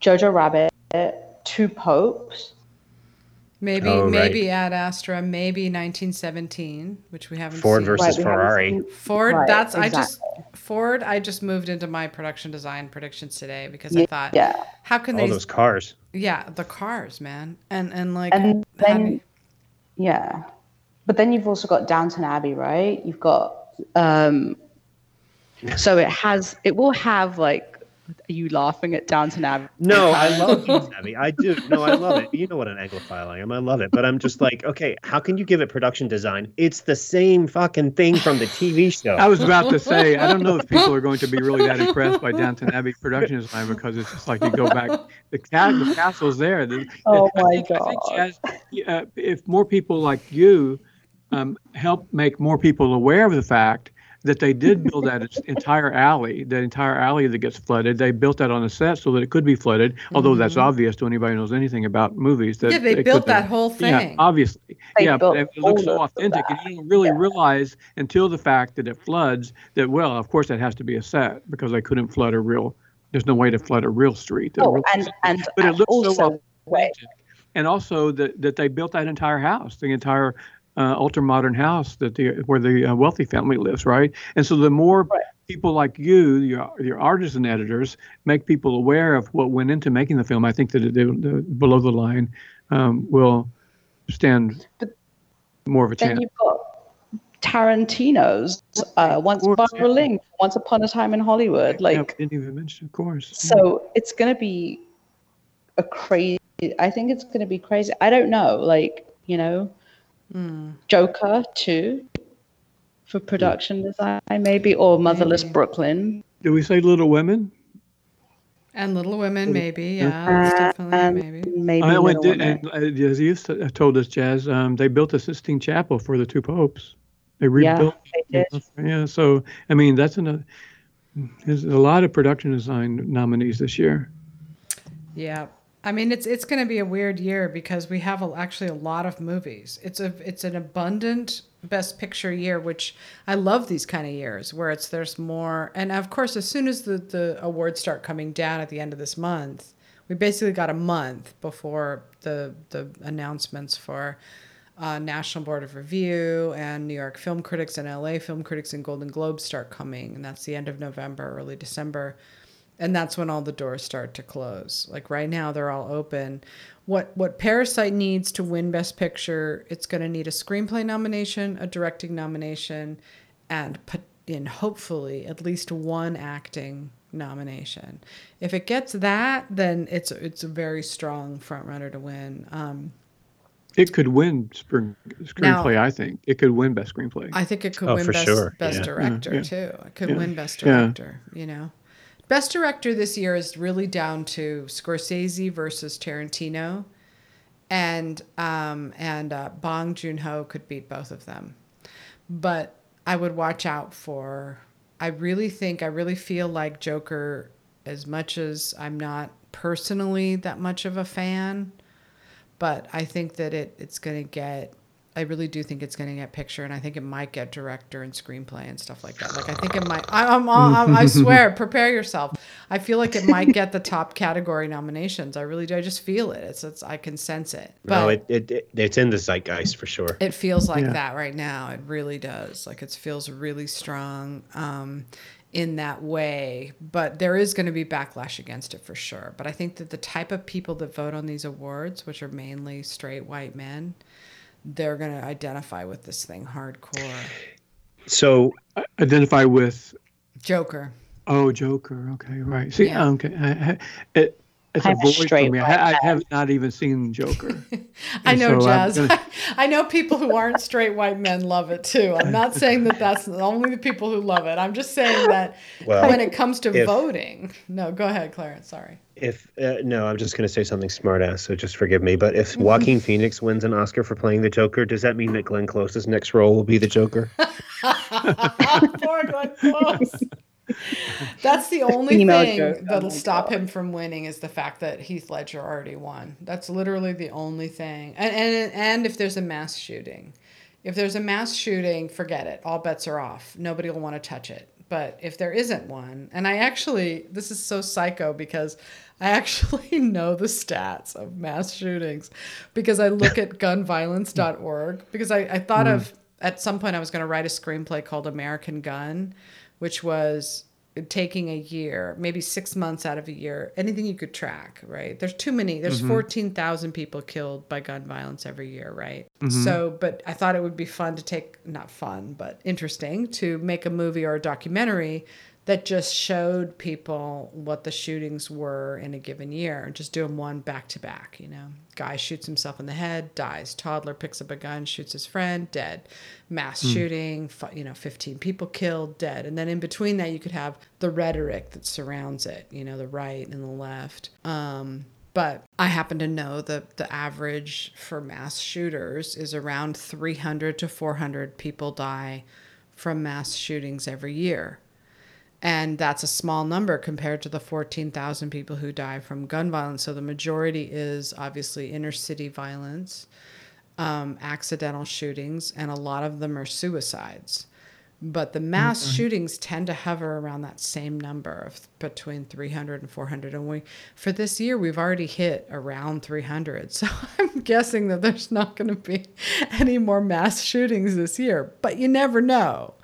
Jojo Rabbit, Two Popes. Maybe Oh, right. maybe Ad Astra, maybe 1917, which we haven't Ford seen. versus Right, Ferrari. seen- Ford. Right, that's I just. Ford. I just moved into my production design predictions today because I thought, Yeah. how can they All they? those cars. Yeah, the cars, man, and and like And having- then yeah. But then you've also got Downton Abbey, right? You've got um so it has it will have like are you laughing at Downton Abbey? No, I love Downton Abbey. I do. No, I love it. You know what an Anglophile I am. I love it. But I'm just like, okay, how can you give it production design? It's the same fucking thing from the TV show. I was about to say, I don't know if people are going to be really that impressed by Downton Abbey production design because it's just like you go back, the, ca- the castle's there. The- Oh I my think- I think, God. Jazz, uh, if more people like you um, help make more people aware of the fact that they did build that entire alley, that entire alley that gets flooded, they built that on a set so that it could be flooded. Although that's obvious to anybody who knows anything about movies. That Mm-hmm. Yeah, they it built that whole thing. Yeah, obviously. They yeah, but it looks so authentic, and you don't really realize until the fact that it floods that well, of course, that has to be a set because they couldn't flood a real. There's no way to flood a real street. a Oh, real and and but it looks also so wait, authentic. And also that that they built that entire house, the entire uh, ultra modern house that the where the uh, wealthy family lives, right? And so the more Right. people like you, your your artisan editors, make people aware of what went into making the film, I think that the, the below the line um, will stand But more of a chance. you've got Tarantino's uh, Once course, Upon a yeah. Link, Once Upon a Time in Hollywood. Like we didn't even mention, of course. so it's going to be a crazy i think it's going to be crazy i don't know like you know Hmm. joker too for production design maybe or motherless Maybe. brooklyn Did we say Little Women? and Little Women, maybe. Yeah, that's Um, definitely maybe. maybe I went, Little did, Women. and uh, as you s- told us, Jazz, um, they built a Sistine Chapel for the two popes. They rebuilt. they did. Yeah, so I mean that's an, there's a lot of production design nominees this year. Yeah. I mean, it's it's going to be a weird year because we have a, actually a lot of movies. It's a it's an abundant best picture year, which I love these kind of years where it's there's more. And of course, as soon as the the awards start coming down at the end of this month, we basically got a month before the the announcements for uh, National Board of Review and New York Film Critics and LA Film Critics and Golden Globes start coming, and that's the end of November, early December and that's when all the doors start to close like right now they're all open what what parasite needs to win best picture it's going to need a screenplay nomination a directing nomination and put in hopefully at least one acting nomination if it gets that then it's it's a very strong front runner to win um it could win spring Now- screenplay. I think it could win best screenplay. I think it could Oh, win for best, sure. best Yeah. director Yeah. too. It could Yeah. win best Yeah. director, you know. Best director this year is really down to Scorsese versus Tarantino. And um and uh, Bong Joon Ho could beat both of them. But I would watch out for I really think I really feel like Joker as much as I'm not personally that much of a fan, but I think that it it's going to get. I really do think it's going to get picture, and I think it might get director and screenplay and stuff like that. Like I think it might. I, I'm, I'm, I swear, prepare yourself. I feel like it might get the top category nominations. I really do. I just feel it. It's, it's I can sense it. But no, it, it, it it's in the zeitgeist for sure. it feels like Yeah. that right now. It really does. Like it feels really strong um, in that way. But there is going to be backlash against it for sure. But I think that the type of people that vote on these awards, which are mainly straight white men, they're going to identify with this thing hardcore. So Identify with Joker. oh Joker. Okay, right. See, Yeah. Oh, okay, I, I, it, it's a I'm a void for me. I, I have not even seen Joker. I know, so Jazz. gonna- I know people who aren't straight white men love it too. I'm not saying that that's only the people who love it. I'm just saying that Well, when it comes to if- voting, no, go ahead, Clarence. Sorry. If uh, no, I'm just going to say something smartass, so just forgive me. But if Joaquin Phoenix wins an Oscar for playing the Joker, does that mean that Glenn Close's next role will be the Joker? Poor Glenn Close. That's the only Female thing joke. Oh that'll my stop God. him from winning is the fact that Heath Ledger already won. That's literally the only thing. And and and if there's a mass shooting, if there's a mass shooting, forget it. All bets are off. Nobody will want to touch it. But if there isn't one, and I actually, this is so psycho because I actually know the stats of mass shootings because I look at gunviolence.org because I, I thought hmm. of, at some point, I was going to write a screenplay called American Gun, which was taking a year, maybe six months out of a year, anything you could track, right? There's too many. There's mm-hmm. 14,000 people killed by gun violence every year, right? Mm-hmm. So, but I thought it would be fun to take, not fun, but interesting to make a movie or a documentary that just showed people what the shootings were in a given year and just do them one back to back, you know. Guy shoots himself in the head, dies. Toddler picks up a gun, shoots his friend, dead. Mass shooting, you know, 15 people killed, dead. And then in between that, you could have the rhetoric that surrounds it, you know, the right and the left. Um, but I happen to know that the average for mass shooters is around 300 to 400 people die from mass shootings every year. And that's a small number compared to the 14,000 people who die from gun violence. So the majority is obviously inner city violence, um, accidental shootings, and a lot of them are suicides. But the mass shootings tend to hover around that same number of between 300 and 400. And we, for this year, we've already hit around 300. So I'm guessing that there's not going to be any more mass shootings this year. But you never know.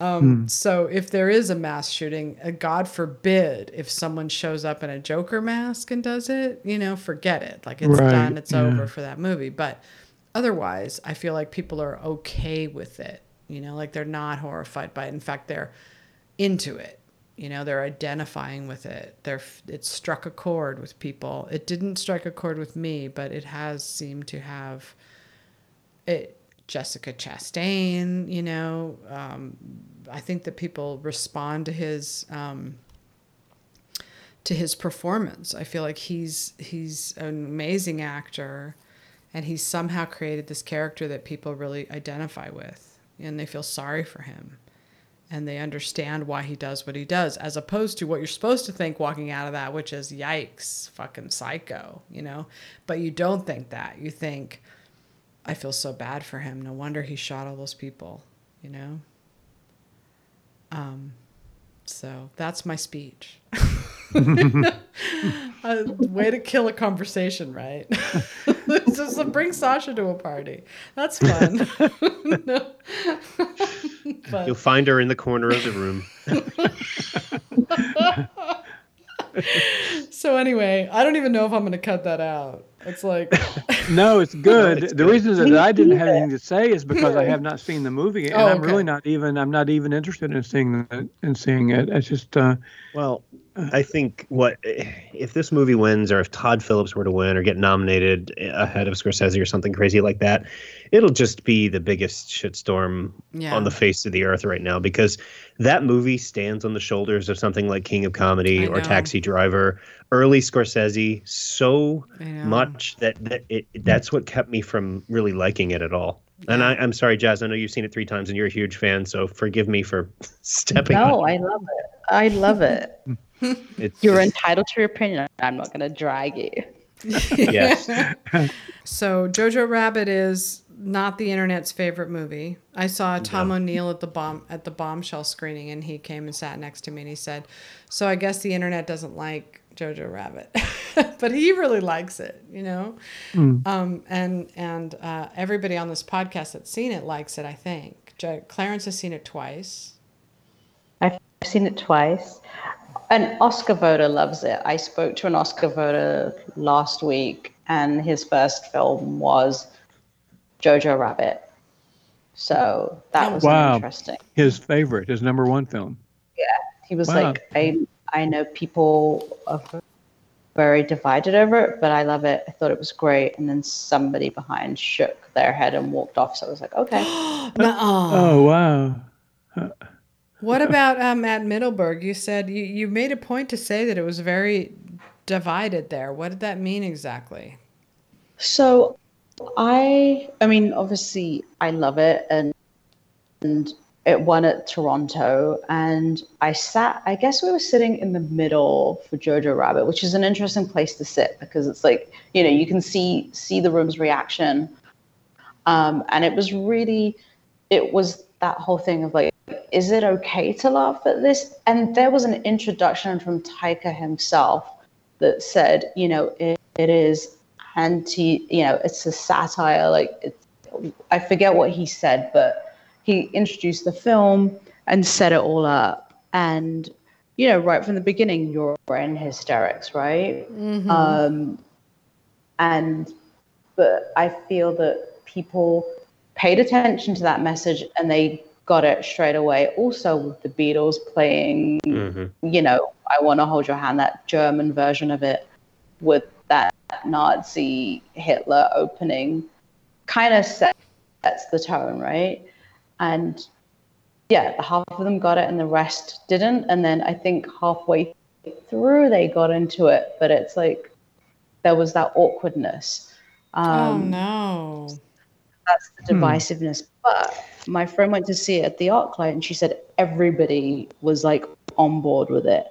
Um, So if there is a mass shooting, uh, God forbid if someone shows up in a Joker mask and does it, you know, forget it. Like it's Right, done, it's yeah. over for that movie. But otherwise, I feel like people are okay with it. You know, like they're not horrified by it. In fact, they're into it. You know, they're identifying with it. They're it struck a chord with people. It didn't strike a chord with me, but it has seemed to have it Jessica Chastain, you know, um, I think that people respond to his um, to his performance. I feel like he's he's an amazing actor, and he's somehow created this character that people really identify with, and they feel sorry for him, and they understand why he does what he does, as opposed to what you're supposed to think walking out of that, which is yikes, fucking psycho, you know. But you don't think that. You think. I feel so bad for him. No wonder he shot all those people, you know? Um, so that's my speech. a way to kill a conversation, right? Just bring Sasha to a party. That's fun. But, You'll find her in the corner of the room. so anyway, I don't even know if I'm going to cut that out. It's like, No, it's good. it's the good. reason that I didn't have anything to say is because I have not seen the movie, and Oh, I'm really not even. I'm not even interested in seeing it. In seeing it, it's just. Uh, Well, I think what if this movie wins, or if Todd Phillips were to win, or get nominated ahead of Scorsese or something crazy like that, it'll just be the biggest shitstorm Yeah. on the face of the earth right now because that movie stands on the shoulders of something like King of Comedy I or know. Taxi Driver, early Scorsese, so much that, that it, that's what kept me from really liking it at all. And I, I'm sorry, Jazz. I know you've seen it three times and you're a huge fan, so forgive me for stepping. No, on I love it. I love it. It's You're just- entitled to your opinion. I'm not going to drag you. yes. So Jojo Rabbit is not the internet's favorite movie. I saw Tom O'Neil at the bomb at the bombshell screening, and he came and sat next to me, and he said, "So I guess the internet doesn't like Jojo Rabbit, but he really likes it, you know." Um, and and uh, everybody on this podcast that's seen it likes it. I think Jo- Clarence has seen it twice. I've seen it twice. An Oscar voter loves it. I spoke to an Oscar voter last week, and his first film was Jojo Rabbit. So that was Wow. interesting. His favorite, his number one film. Yeah, he was Wow. like, I, I know people are very divided over it, but I love it. I thought it was great. And then somebody behind shook their head and walked off. So I was like, okay. Oh wow. What about um, at Middleburg? You said you, you made a point to say that it was very divided there. What did that mean exactly? So I I mean obviously I love it and and it won at Toronto and I sat I guess we were sitting in the middle for Jojo Rabbit, which is an interesting place to sit because it's like, you know, you can see see the room's reaction. Um, and it was really it was that whole thing of like is it okay to laugh at this? And there was an introduction from Taika himself that said, you know, it, it is anti, you know, it's a satire. Like, I forget what he said, but he introduced the film and set it all up. And, you know, right from the beginning, you're in hysterics, right? Um, and, but I feel that people paid attention to that message and they got it straight away. Also, with the Beatles playing Mhm. you know, I want to hold your hand, that German version of it with that Nazi Hitler opening kind of set, sets the tone, right? And yeah, half of them got it and the rest didn't. And then I think halfway through they got into it, but it's like there was that awkwardness. oh Um, no. that's the divisiveness. But my friend went to see it at the ArcLight, and she said everybody was like on board with it.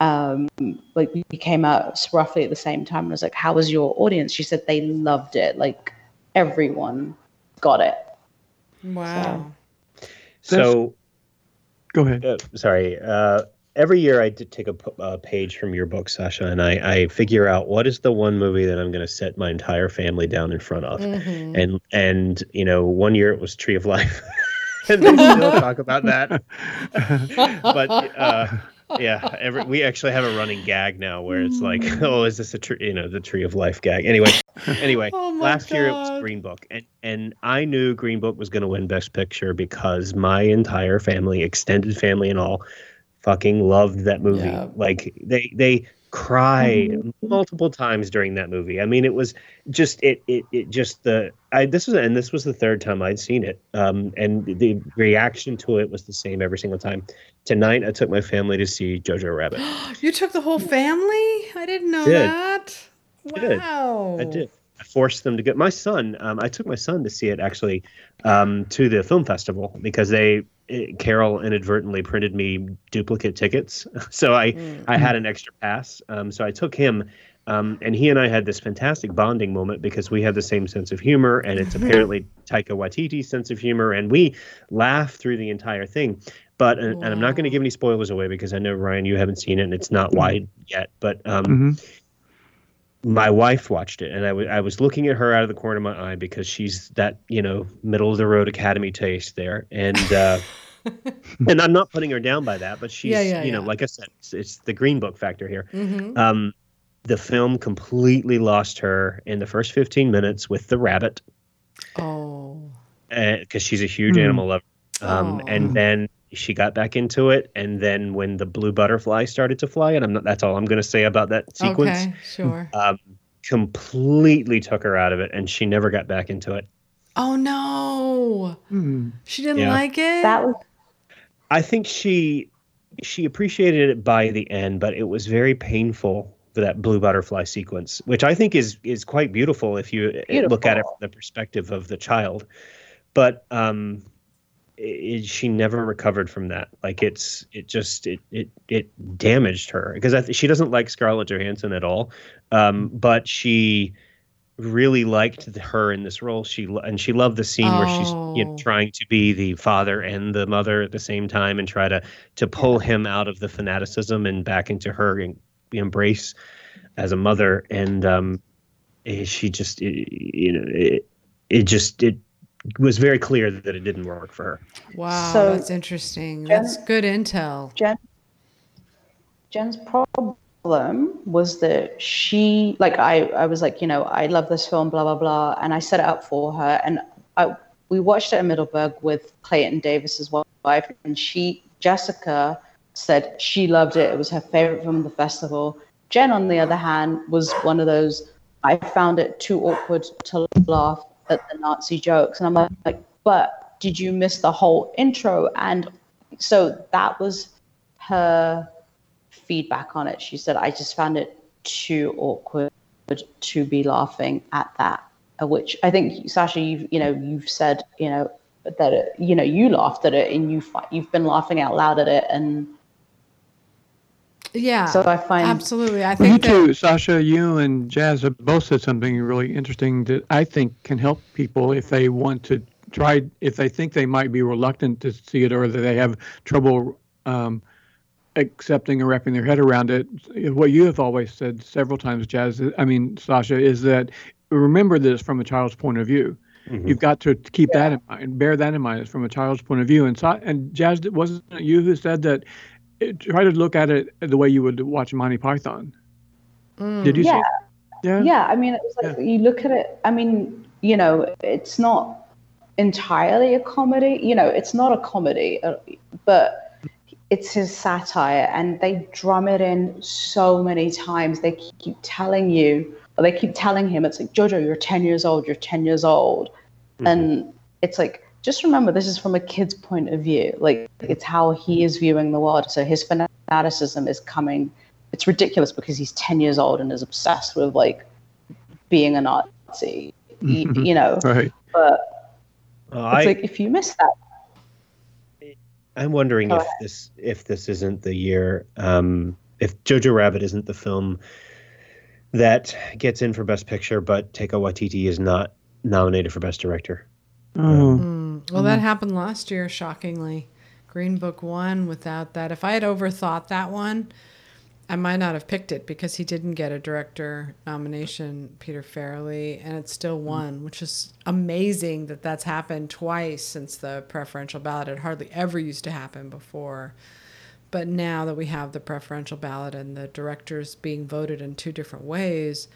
Um, like we came out roughly at the same time, and I was like, "How was your audience?" She said they loved it. Like everyone got it. Wow. So, So go ahead. uh, sorry. Uh, every year I did take a page from your book, Sasha, and I, I figure out what is the one movie that I'm going to set my entire family down in front of. Mm-hmm. And and you know, one year it was Tree of Life, and they still talk about that. but uh, yeah, every, we actually have a running gag now where it's like, oh, is this a tree? You know, the Tree of Life gag. Anyway, anyway, Oh my last year it was Green Book, and and I knew Green Book was going to win Best Picture because my entire family, extended family, and all, fucking loved that movie. Yeah. Like they they cried multiple times during that movie. I mean, it was just it it, it just the I this was and this was the third time I'd seen it. Um, and the reaction to it was the same every single time. Tonight, I took my family to see Jojo Rabbit. You took the whole family? I didn't know Did. that. I did. Wow. I did. I forced them to get my son. Um, I took my son to see it actually um, to the film festival because they eh, Carol inadvertently printed me duplicate tickets, so I I had an extra pass. Um, so I took him, um, and he and I had this fantastic bonding moment because we have the same sense of humor, and it's apparently Taika Waititi's sense of humor, and we laugh through the entire thing. But and, and I'm not going to give any spoilers away because I know Ryan, you haven't seen it, and it's not wide yet. But um, hmm my wife watched it and I wa- I was looking at her out of the corner of my eye because she's that you know middle of the road academy taste there and uh and i'm not putting her down by that but she's Yeah, yeah, you know yeah. like i said it's, it's the green book factor here Mm-hmm. um the film completely lost her in the first 15 minutes with the rabbit Oh. because she's a huge Hmm. animal lover um Aw. and then she got back into it, and then when the blue butterfly started to fly, and I'm not. That's all I'm going to say about that sequence. Okay, sure. Um, completely took her out of it, and she never got back into it. Oh no, Hmm. she didn't Yeah. like it. That was I think she she appreciated it by the end, but it was very painful for that blue butterfly sequence, which I think is is quite beautiful if you uh, look at it from the perspective of the child. But um, it, she never recovered from that. Like it's it just it it it damaged her because th- she doesn't like Scarlett Johansson at all, um, but she really liked her in this role. She and she loved the scene where she's you know Oh. trying to be the father and the mother at the same time and try to to pull him out of the fanaticism and back into her and embrace as a mother. And um, eh, she just eh, you know it, it just it was very clear that it didn't work for her. wow, So, that's interesting. Jen- that's good intel. Jen. Jen's problem was that she, like, I, I was like, you know, I love this film, blah blah blah, and I set it up for her, and I, we watched it in Middleburg with Clayton Davis's wife, and she, Jessica, said she loved it. It was her favorite film of the festival. Jen, on the other hand, was one of those. I found it too awkward to laugh at the Nazi jokes, and I'm like, but did you miss the whole intro? And so that was her feedback on it. She said, I just found it too awkward to be laughing at that. Uh, Which I think, Sasha, you've you know you've said you know that it, you know you laughed at it and you you've been laughing out loud at it, and Yeah. so I find absolutely. I Well, you think that, too, Sasha, you and Jazz have both said something really interesting that I think can help people if they want to try, if they think they might be reluctant to see it or that they have trouble um, accepting or wrapping their head around it. What you have always said several times, Jazz, I mean, Sasha, is that remember this from a child's point of view. You've got to keep that in mind, bear that in mind from a child's point of view. And so, and Jazz, wasn't it you who said that? It, try to look at it the way you would watch Monty Python. Did you? Yeah. Yeah. yeah i mean it was like you look at it i mean you know it's not entirely a comedy you know it's not a comedy uh, but it's his satire and they drum it in so many times they keep telling you or they keep telling him it's like jojo you're 10 years old you're 10 years old and it's like just remember this is from a kid's point of view like it's how he is viewing the world so his fanaticism is coming it's ridiculous because he's 10 years old and is obsessed with like being a nazi y- you know Right. but Uh, it's I, like if you miss that I'm wondering if ahead. this if this isn't the year um, if Jojo Rabbit isn't the film that gets in for Best Picture, but Taika Waititi is not nominated for Best Director. Oh. Mm, well, that happened last year, shockingly. Green Book won without that. If I had overthought that one, I might not have picked it because he didn't get a director nomination, Peter Farrelly, and it still mm. won, which is amazing that that's happened twice since the preferential ballot. It hardly ever used to happen before. But now that we have the preferential ballot and the directors being voted in two different ways,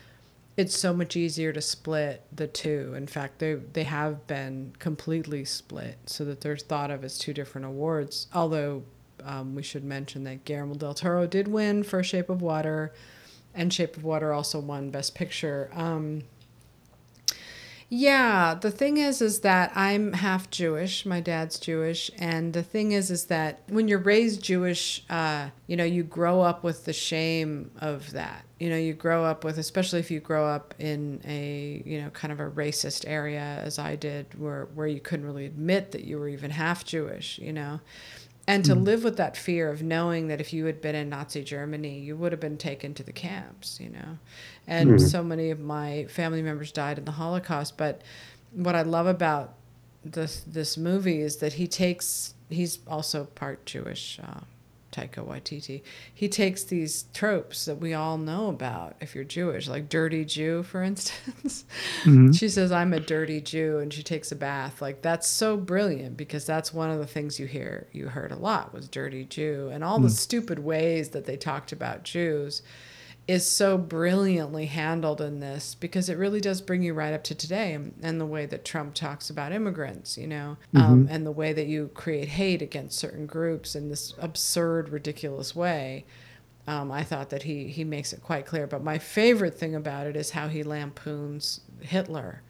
it's so much easier to split the two. In fact, they they have been completely split so that they're thought of as two different awards. Although um, we should mention that Guillermo del Toro did win for Shape of Water, and Shape of Water also won Best Picture. Um, yeah, the thing is, is that I'm half Jewish. My dad's Jewish, and the thing is, is that when you're raised Jewish, uh, you know, you grow up with the shame of that. You know, you grow up with, especially if you grow up in a, you know, kind of a racist area, as I did, where where you couldn't really admit that you were even half Jewish. You know, and to live with that fear of knowing that if you had been in Nazi Germany, you would have been taken to the camps, you know. And hmm. so many of my family members died in the Holocaust. But what I love about this this movie is that he takes he's also part Jewish, uh, Taika Waititi. He takes these tropes that we all know about if you're Jewish, like dirty Jew, for instance. Mm-hmm. She says, "I'm a dirty Jew," and she takes a bath. Like that's so brilliant because that's one of the things you hear you heard a lot was dirty Jew and all the hmm. stupid ways that they talked about Jews is so brilliantly handled in this because it really does bring you right up to today and, the way that Trump talks about immigrants, you know, um, and the way that you create hate against certain groups in this absurd, ridiculous way. Um, I thought that he he makes it quite clear. But my favorite thing about it is how he lampoons Hitler.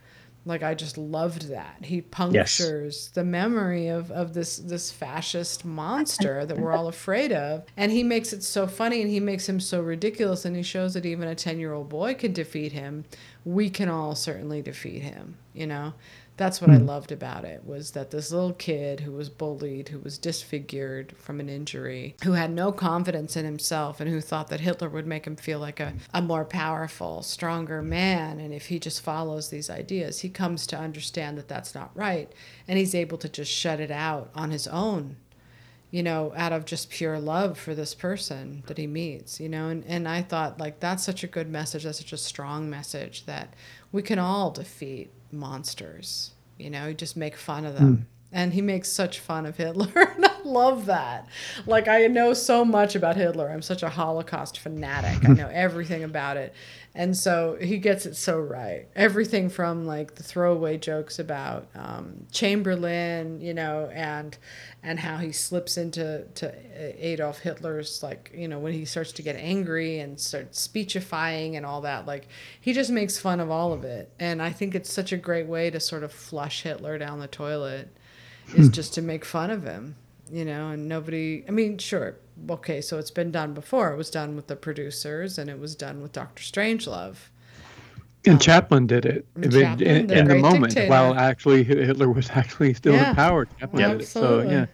Like I just loved that. He punctures the memory of, of this this fascist monster that we're all afraid of. And he makes it so funny and he makes him so ridiculous and he shows that even a ten year old boy can defeat him. We can all certainly defeat him, you know? That's what I hmm. loved about it was that this little kid who was bullied, who was disfigured from an injury, who had no confidence in himself and who thought that Hitler would make him feel like a, a more powerful, stronger man. And if he just follows these ideas, he comes to understand that that's not right. And he's able to just shut it out on his own you know, out of just pure love for this person that he meets, you know, and, and I thought like that's such a good message, that's such a strong message that we can all defeat monsters. You know, you just make fun of them. Mm. And he makes such fun of Hitler. and I love that. Like, I know so much about Hitler. I'm such a Holocaust fanatic. I know everything about it. And so he gets it so right. Everything from like the throwaway jokes about um, Chamberlain, you know, and and how he slips into to Adolf Hitler's like, you know, when he starts to get angry and starts speechifying and all that. Like he just makes fun of all of it. And I think it's such a great way to sort of flush Hitler down the toilet is hmm. just to make fun of him, you know, and nobody I mean, sure, okay, so it's been done before. It was done with the producers and it was done with Doctor Strangelove. And um, Chaplin did it in, in, in the moment dictator. while actually Hitler was actually still yeah. in power. Chaplin yeah, did absolutely. it. So, yeah.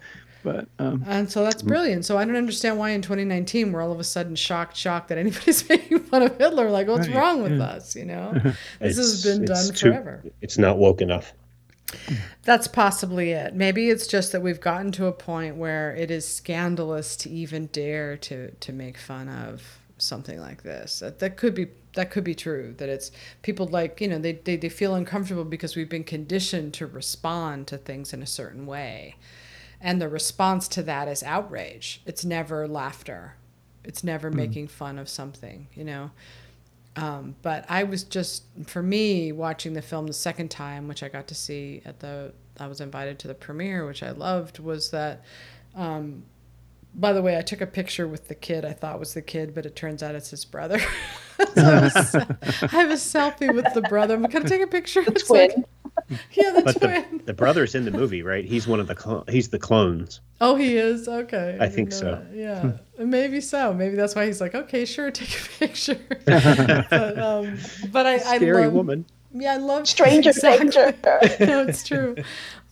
But, um, and so that's brilliant. So I don't understand why in 2019 we're all of a sudden shocked, shocked that anybody's making fun of Hitler. Like, what's right, wrong with yeah. us? You know, this has been done too, forever. It's not woke enough. That's possibly it. Maybe it's just that we've gotten to a point where it is scandalous to even dare to to make fun of something like this. That, that could be that could be true. That it's people like you know they, they they feel uncomfortable because we've been conditioned to respond to things in a certain way, and the response to that is outrage. It's never laughter. It's never mm. making fun of something. You know. Um, but I was just, for me, watching the film the second time, which I got to see at the, I was invited to the premiere, which I loved, was that, um, by the way, I took a picture with the kid I thought was the kid, but it turns out it's his brother. so I, was, I, have a selfie with the brother. I'm going to take a picture. Of the twin. Like, yeah, the but twin. The, the brother's in the movie, right? He's one of the cl- he's the clones. Oh, he is. Okay. I, I think so. That. Yeah, maybe so. Maybe that's why he's like, okay, sure, take a picture. but, um, but I, scary I love, woman. Yeah, I love stranger exactly. no, it's true.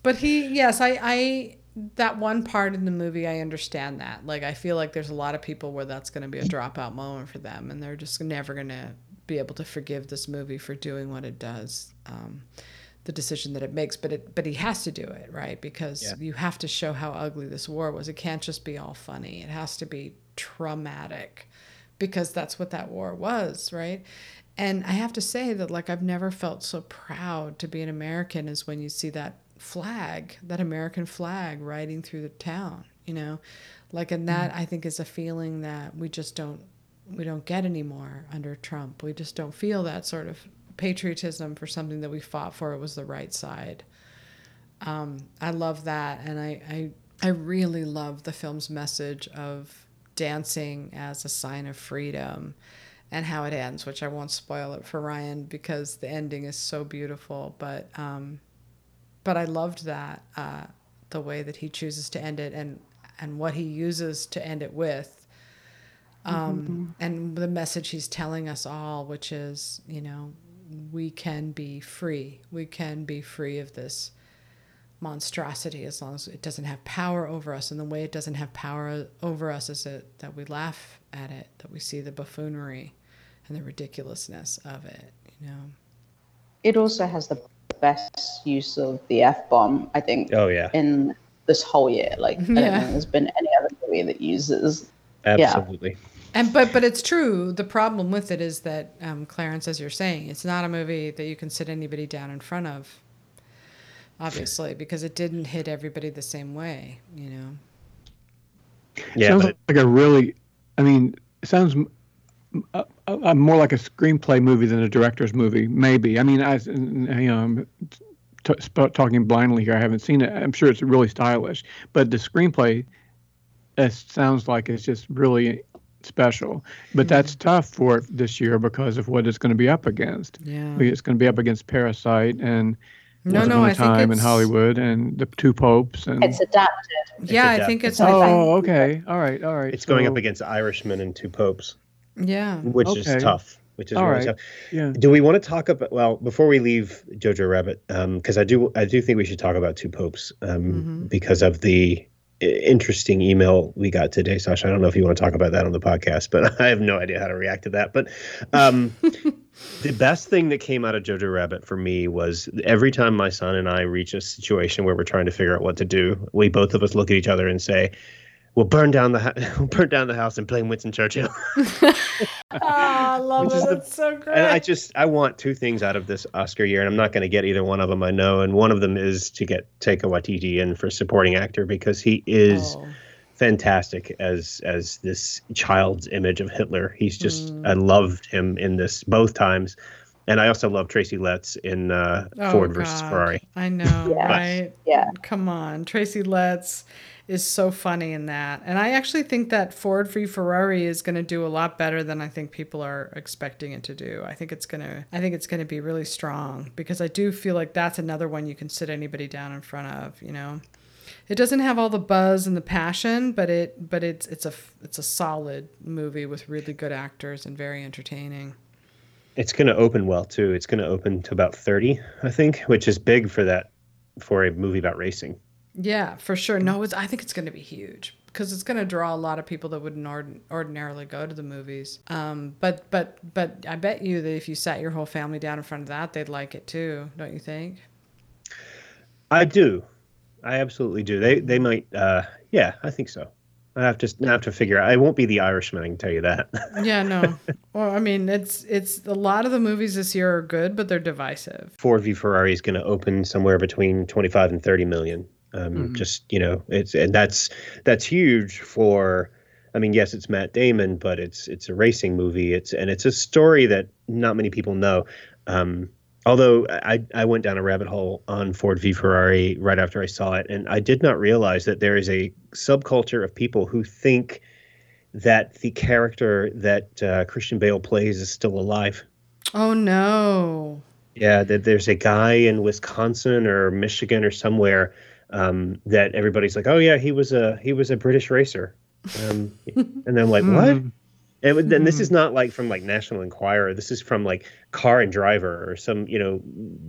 But he, yes, I, I that one part in the movie, I understand that. Like, I feel like there's a lot of people where that's going to be a dropout moment for them, and they're just never going to be able to forgive this movie for doing what it does. Um, the decision that it makes, but it but he has to do it, right? Because yeah. you have to show how ugly this war was. It can't just be all funny. It has to be traumatic because that's what that war was, right? And I have to say that like I've never felt so proud to be an American as when you see that flag, that American flag riding through the town, you know? Like and that mm I think is a feeling that we just don't we don't get anymore under Trump. We just don't feel that sort of patriotism for something that we fought for. It was the right side. Um, I love that, and I, I I really love the film's message of dancing as a sign of freedom and how it ends, which I won't spoil it for Ryan because the ending is so beautiful. But um, but I loved that uh, the way that he chooses to end it and and what he uses to end it with. Um, mm-hmm. And the message he's telling us all, which is, you know, we can be free. We can be free of this monstrosity as long as it doesn't have power over us. And the way it doesn't have power over us is that, that we laugh at it, that we see the buffoonery and the ridiculousness of it, you know. It also has the best use of the F bomb, I think. Oh, yeah. In this whole year. Like, yeah. I don't think there's been any other movie that uses. Absolutely. Yeah. And but but it's true. The problem with it is that um, Clarence, as you're saying, it's not a movie that you can sit anybody down in front of. Obviously, because it didn't hit everybody the same way. You know. Yeah, sounds like a really. I mean, it sounds. Uh, a, a more like a screenplay movie than a director's movie. Maybe. I mean, I you know. I'm T- talking blindly here. I haven't seen it. I'm sure it's really stylish, but the screenplay it sounds like it's just really special. But that's tough for this year because of what it's going to be up against. Yeah. It's going to be up against Parasite and No, Once no, Upon a I think Time in Hollywood and the two popes and. It's adapted. Yeah, I think it's. it's I think- oh, okay. All right. All right. It's going up against Irishman and Two Popes, yeah. which Okay. is tough. Which is All really right. tough. Yeah. Do we want to talk about? Well, before we leave Jojo Rabbit, because I do, I do think we should talk about Two Popes um, Mhm. because of the interesting email we got today, Sasha. I don't know if you want to talk about that on the podcast, but I have no idea how to react to that. But um, the best thing that came out of Jojo Rabbit for me was every time my son and I reach a situation where we're trying to figure out what to do, we both of us look at each other and say. We'll burn down the ha- we'll burn down the house and blame Winston Churchill. Ah, I love Which it. is the- so great. And I just I want two things out of this Oscar year, and I'm not going to get either one of them. I know, and one of them is to get Taika Waititi in for supporting actor because he is Oh. fantastic as as this child's image of Hitler. He's just Mm. I loved him in this both times, and I also love Tracy Letts in uh, Oh, Ford versus Ferrari. I know, Yeah. right? Yeah. Come on. Tracy Letts is so funny in that. And I actually think that Ford v Ferrari is going to do a lot better than I think people are expecting it to do. I think it's going to I think it's going to be really strong because I do feel like that's another one you can sit anybody down in front of, you know. It doesn't have all the buzz and the passion, but it but it's it's a it's a solid movie with really good actors and very entertaining. It's going to open well too. It's going to open to about 30, I think, which is big for that for a movie about racing. Yeah, for sure. No, it's, I think it's going to be huge because it's going to draw a lot of people that wouldn't ord- ordinarily go to the movies. Um, but but but I bet you that if you sat your whole family down in front of that, they'd like it too. Don't you think? I do. I absolutely do. They they might. Uh, yeah, I think so. I have to I have to figure. out. I won't be the Irishman. I can tell you that. Yeah, no. well, I mean, it's it's a lot of the movies this year are good, but they're divisive. Ford v Ferrari is going to open somewhere between twenty five and thirty million. Um, Mhm. Just you know, it's and that's that's huge for. I mean, yes, it's Matt Damon, but it's it's a racing movie. It's and it's a story that not many people know. Um, although I I went down a rabbit hole on Ford v Ferrari right after I saw it, and I did not realize that there is a subculture of people who think that the character that uh, Christian Bale plays is still alive. Oh no. Yeah, that there's a guy in Wisconsin or Michigan or somewhere um, that everybody's like, oh yeah, he was a he was a British racer, um, and then I'm like, what? Mhm. And then this is not like from like National Enquirer. This is from like Car and Driver or some you know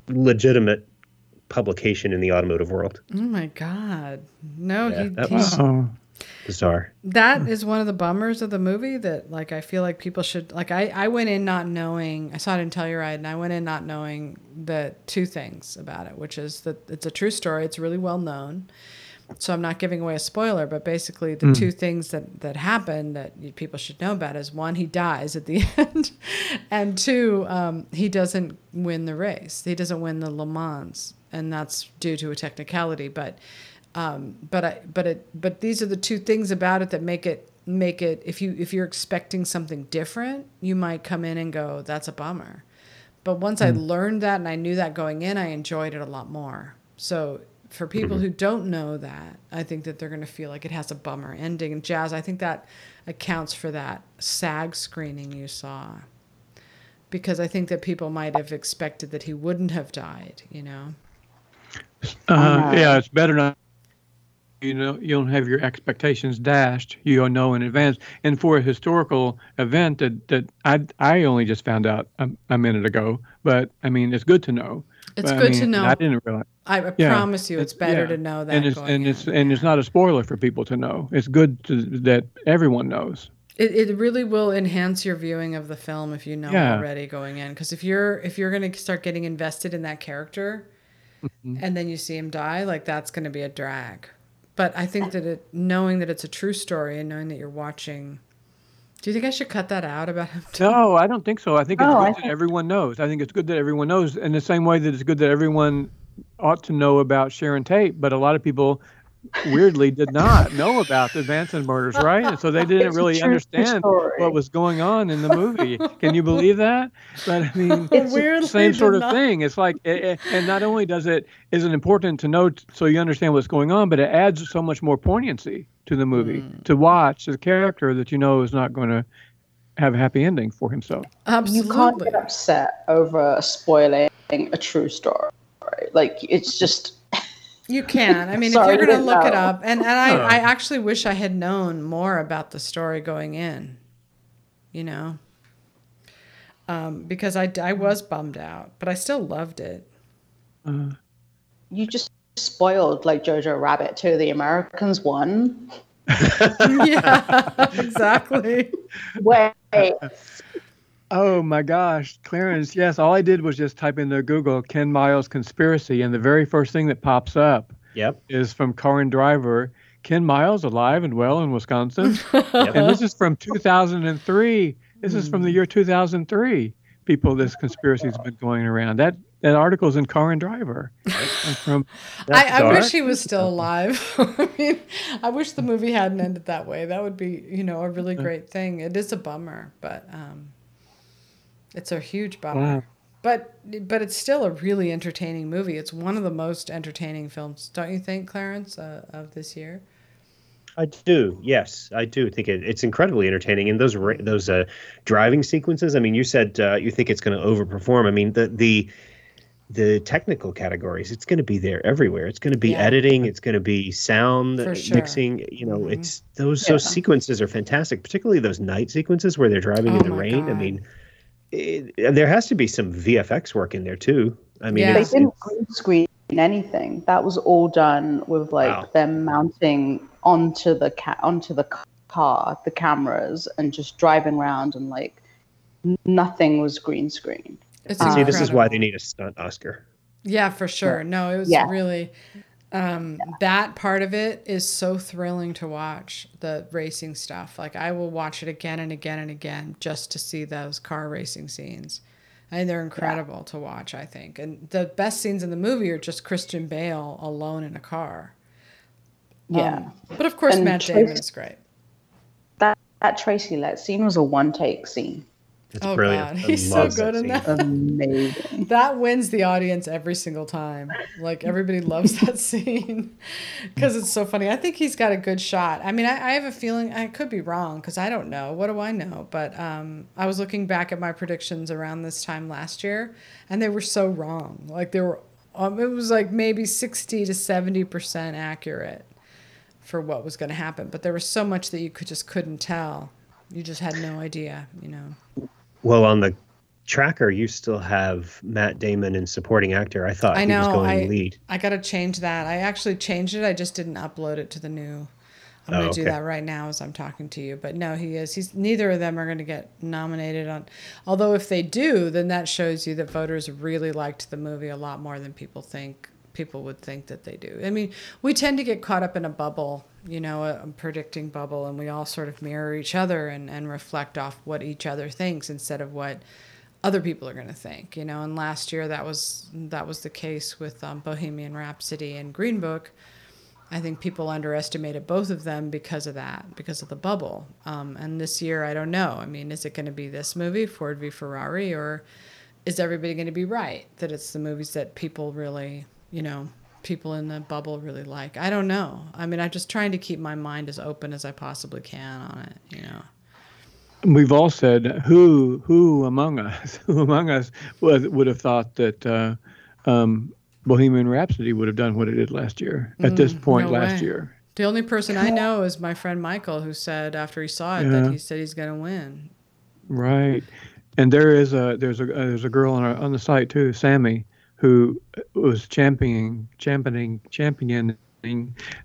legitimate publication in the automotive world. Oh my god. No, Yeah, he, that he's was- Oh, Bizarre. that is one of the bummers of the movie that like I feel like people should like I, I went in not knowing I saw it in Telluride and I went in not knowing the two things about it, which is that it's a true story, it's really well known. So I'm not giving away a spoiler, but basically the two things that that happen that people should know about is one, he dies at the end, and two, um, he doesn't win the race. He doesn't win the Le Mans, and that's due to a technicality. But um, but I, but it, but these are the two things about it that make it make it. If you if you're expecting something different, you might come in and go, "That's a bummer." But once I learned that and I knew that going in, I enjoyed it a lot more. So for people who don't know that, I think that they're going to feel like it has a bummer ending. And Jazz, I think that accounts for that SAG screening you saw. Because I think that people might have expected that he wouldn't have died, you know? uh, know. yeah, it's better not. You know, you don't have your expectations dashed. You don't know in advance. And for a historical event that that I I only just found out a, a minute ago, but I mean, it's good to know. It's But, I good to know. I didn't realize. I Yeah, promise you, it's better yeah. to know that. and it's going and it's and it's not a spoiler for people to know. It's good to, that everyone knows. It, it really will enhance your viewing of the film if you know already going in. Because if you're if you're gonna start getting invested in that character, Mm-hmm. and then you see him die, like that's gonna be a drag. But I think that it knowing that it's a true story and knowing that you're watching. Do you think I should cut that out about him? No, I don't think so. I think it's Oh, good I that everyone knows. I think it's good that everyone knows in the same way that it's good that everyone ought to know about Sharon Tate. But a lot of people weirdly did not know about the Manson murders, right? And so they didn't It's really understand story. what was going on in the movie. Can you believe that? But I mean, But weirdly same sort of not- thing. It's like, eh, eh, and not only does it is it important to know t- so you understand what's going on, but it adds so much more poignancy to the movie Mm. to watch the character that you know is not going to have a happy ending for himself. Absolutely. You can't get upset over spoiling a true story. Like it's just You can. I mean, Sorry, if you're going to I look it up, and, and I. I actually wish I had known more about the story going in, you know, um, because I, I was bummed out, but I still loved it. you just spoiled like Jojo Rabbit too. The Americans won. yeah, exactly. Wait, Oh my gosh, Clarence, yes, all I did was just type into Google Ken Miles conspiracy, and the very first thing that pops up Yep. is from Car and Driver. Ken Miles alive and well in Wisconsin. and this is from 2003. This is from the year 2003. People, this conspiracy's been going around. That that article's in Car and Driver. And from I, I wish he was still alive. I mean, I wish the movie hadn't ended that way. That would be, you know, a really great thing. It is a bummer, but um, it's a huge bummer. Wow. But but it's still a really entertaining movie. It's one of the most entertaining films, don't you think, Clarence, uh, of this year? I do. Yes, I do think it, it's incredibly entertaining. And those those uh, driving sequences. I mean, you said uh, you think it's going to overperform. I mean, the the the technical categories. It's going to be there everywhere. It's going to be Yeah. editing. It's going to be sound sure. mixing. You know, Mhm. it's those Yeah. those sequences are fantastic. Particularly those night sequences where they're driving Oh in the rain. I mean, it, there has to be some VFX work in there too. I mean, Yeah. they didn't green screen anything. That was all done with like Wow. them mounting onto the ca- onto the car, the cameras, and just driving around and like nothing was green screen. It's see, this is why they need a stunt Oscar. Yeah, for sure. No, it was Yeah. really um, that part of it is so thrilling to watch the racing stuff. Like I will watch it again and again and again just to see those car racing scenes. And they're incredible to watch, I think. And the best scenes in the movie are just Christian Bale alone in a car. Yeah, Um, but of course, And Matt Tracy- Damon is great. that that Tracy Letts scene was a one take scene. It's Oh, brilliant. God, he's so good in that. Amazing. That wins the audience every single time. Like everybody loves that scene because it's so funny. I think he's got a good shot. I mean, I, I have a feeling I could be wrong because I don't know. What do I know? But um, I was looking back at my predictions around this time last year, and they were so wrong. Like they were, um, it was like maybe sixty to seventy percent accurate for what was going to happen. But there was so much that you could just couldn't tell. You just had no idea. You know. Well, on the tracker, you still have Matt Damon in supporting actor. I thought I he was going I- lead. I gotta change that. I actually changed it. I just didn't upload it to the new. I'm Oh, gonna do that right now as I'm talking to you. But no, he is. He's neither of them are gonna get nominated on. Although if they do, then that shows you that voters really liked the movie a lot more than people think. People would think that they do. I mean, we tend to get caught up in a bubble, you know, a, a predicting bubble, and we all sort of mirror each other and, and reflect off what each other thinks instead of what other people are going to think, you know. And last year that was that was the case with um, Bohemian Rhapsody and Green Book. I think people underestimated both of them because of that, because of the bubble. Um, and this year, I don't know. I mean, is it going to be this movie, Ford v Ferrari, or is everybody going to be right that it's the movies that people really, you know, people in the bubble really like? I don't know. I mean, I'm just trying to keep my mind as open as I possibly can on it, you know. We've all said who who among us who among us would would have thought that uh, um, Bohemian Rhapsody would have done what it did last year at this point Mm, no last way. year. The only person I know is my friend Michael, who said after he saw it Yeah. that he said he's going to win. Right, and there is a there's a uh, there's a girl on our, on the site too, Sammy, who was championing championing championing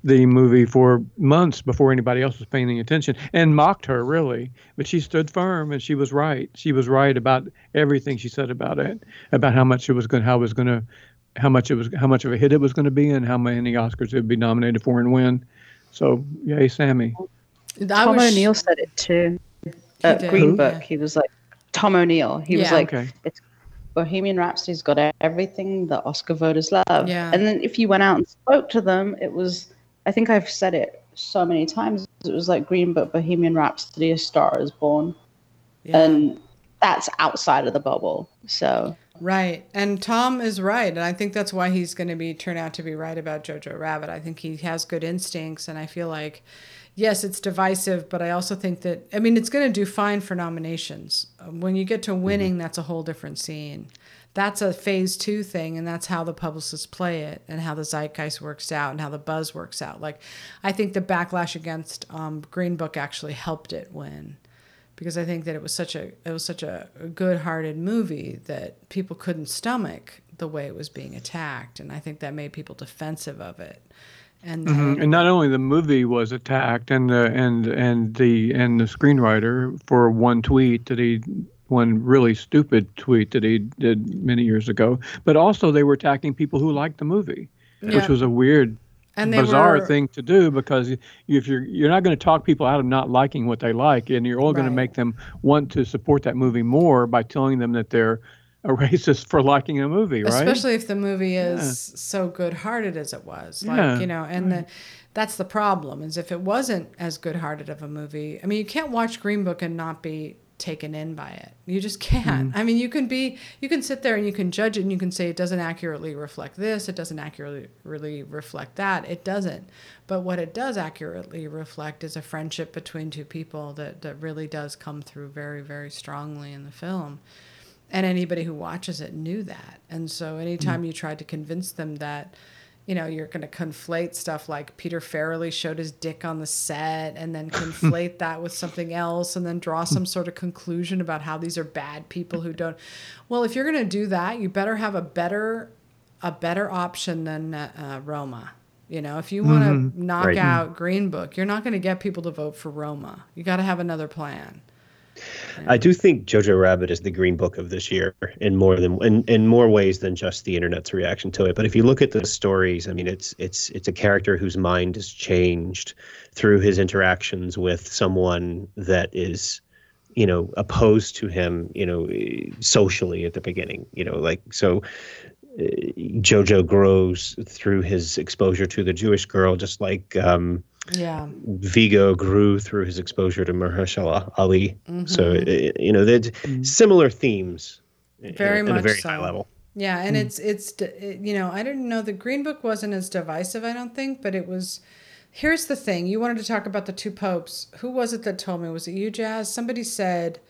the movie for months before anybody else was paying any attention and mocked her really but she stood firm and she was right she was right about everything she said about it about how much it was going how it was going to how much it was how much of a hit it was going to be and how many oscars it would be nominated for and win so yay sammy I Tom wish- O'Neil said it too. At did, Green Book, yeah. he was like Tom O'Neil. He was like, Okay. "It's Bohemian Rhapsody's got everything that Oscar voters love." Yeah. And then if you went out and spoke to them, it was I think I've said it so many times. It was like Green Book, Bohemian Rhapsody, A Star is Born. Yeah. And that's outside of the bubble. So Right. And Tom is right. And I think that's why he's going to be turn out to be right about Jojo Rabbit. I think he has good instincts and I feel like yes, it's divisive, but I also think that I mean it's going to do fine for nominations. Um, When you get to winning, that's a whole different scene. That's a phase 2 thing and that's how the publicists play it and how the zeitgeist works out and how the buzz works out. Like I think the backlash against um, Green Book actually helped it win because I think that it was such a it was such a good-hearted movie that people couldn't stomach the way it was being attacked, and I think that made people defensive of it. And mm-hmm. then, And not only the movie was attacked, and the and and the and the screenwriter for one tweet that he one really stupid tweet that he did many years ago, but also they were attacking people who liked the movie, Yeah. which was a weird, and bizarre were, thing to do because you- if you're you're not going to talk people out of not liking what they like, and you're all going to make them want to support that movie more by telling them that they're a racist for liking a movie, right? especially if the movie is so good-hearted as it was. Like Yeah, you know, and the that's the problem is if it wasn't as good-hearted of a movie. I mean, you can't watch Green Book and not be taken in by it. You just can't. Mm-hmm. I mean, you can be you can sit there and you can judge it and you can say it doesn't accurately reflect this, it doesn't accurately really reflect that. It doesn't. But what it does accurately reflect is a friendship between two people that that really does come through very very strongly in the film. And anybody who watches it knew that. And so anytime mm. you tried to convince them that you know, you're going to conflate stuff like Peter Farrelly showed his dick on the set and then conflate that with something else and then draw mm. some sort of conclusion about how these are bad people who don't. Well, if you're going to do that, you better have a better a better option than uh, uh Roma. You know, if you want to mm-hmm. knock Right. Mm. out Green Book, you're not going to get people to vote for Roma. You got to have another plan. I do think Jojo Rabbit is the green book of this year in more than in, in more ways than just the internet's reaction to it. But if you look at the stories, I mean it's it's it's a character whose mind is changed through his interactions with someone that is you know opposed to him you know socially at the beginning you know like so uh, jojo grows through his exposure to the jewish girl just like um Yeah. Viggo grew through his exposure to Mahershala Ali. Mm-hmm. So it, you know, there's mm-hmm. similar themes Very at much a very so. high level. Yeah, and mm. it's it's you know I didn't know the Green Book wasn't as divisive. I don't think, but it was. Here's the thing: you wanted to talk about the two popes. Who was it that told me? Was it you, Jazz? Somebody said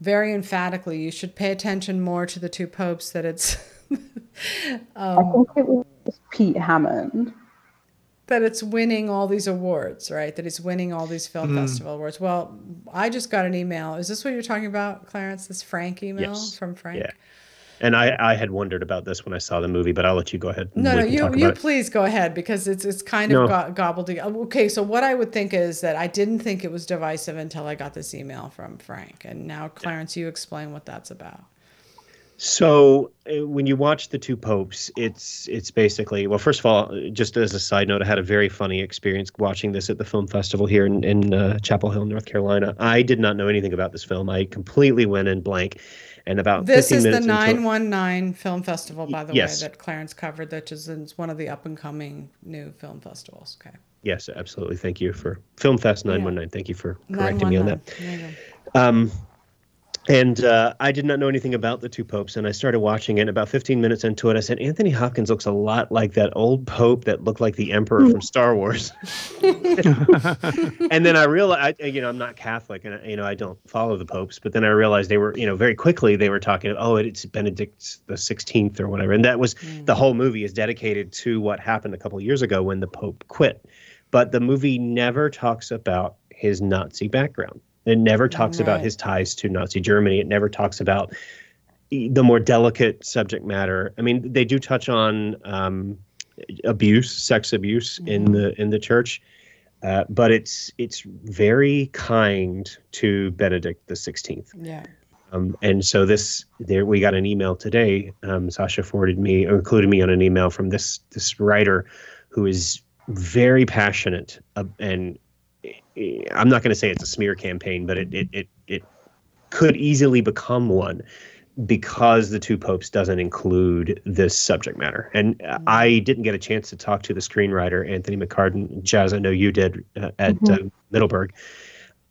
very emphatically you should pay attention more to the two popes. That it's um, I think it was Pete Hammond. That it's winning all these awards, right? That it's winning all these film Hmm. festival awards. Well, I just got an email. Is this what you're talking about, Clarence? This Frank email Yes. from Frank? Yeah. And I, I had wondered about this when I saw the movie, but I'll let you go ahead. No, no, you you it. please go ahead because it's it's kind No. of go- gobbledygook. Okay, so what I would think is that I didn't think it was divisive until I got this email from Frank, and now Clarence, you explain what that's about. So uh, when you watch the two popes, it's it's basically well. First of all, just as a side note, I had a very funny experience watching this at the film festival here in, in uh, Chapel Hill, North Carolina. I did not know anything about this film. I completely went in blank, and about This 15 is the into it- 919 Film Festival, by the Yes. way, that Clarence covered, that is one of the up and coming new film festivals. Okay. Yes, absolutely. Thank you for Film Fest 919. Thank you for correcting me on that. 919. There. Um, and uh, I did not know anything about the two popes, and I started watching it. About 15 minutes into it, I said, Anthony Hopkins looks a lot like that old pope that looked like the emperor from Star Wars. and then I realized, I, you know, I'm not Catholic, and you know, I don't follow the popes. But then I realized they were, you know, very quickly they were talking, oh, it's Benedict the 16th or whatever, and that was the whole movie is dedicated to what happened a couple of years ago when the pope quit. But the movie never talks about his Nazi background. It never talks about his ties to Nazi Germany. It never talks about the more delicate subject matter. I mean, they do touch on um, abuse, sex abuse in the in the church, uh, but it's it's very kind to Benedict the Sixteenth. Yeah. Um, and so this there we got an email today. Um, Sasha forwarded me or included me on an email from this this writer who is very passionate uh, and I'm not going to say it's a smear campaign, but it it it, it could easily become one because the two popes doesn't include this subject matter and Mm-hmm. i didn't get a chance to talk to the screenwriter anthony mccarten jazz i know you did uh, at Mhm. uh, middleburg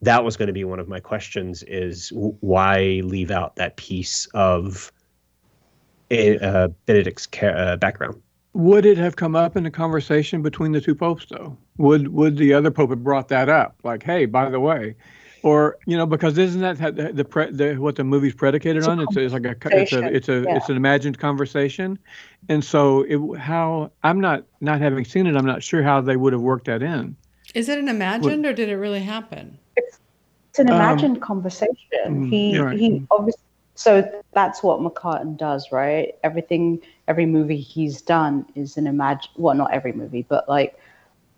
that was going to be one of my questions is w- why leave out that piece of uh, benedict's ca- uh, background Would it have come up in a conversation between the two popes, though? Would would the other pope have brought that up? Like, hey, by the way, or you know, because isn't that ha- the, the, pre, the what the movie's predicated It's a on? It's, it's like a it's a it's a yeah. it's an imagined conversation, and so it, how I'm not not having seen it, I'm not sure how they would have worked that in. Is it an imagined or did it really happen? It's an Um, imagined conversation. mm, He right. he obviously so that's what McCarten does, right? Everything every movie he's done is an imagine well not every movie, but like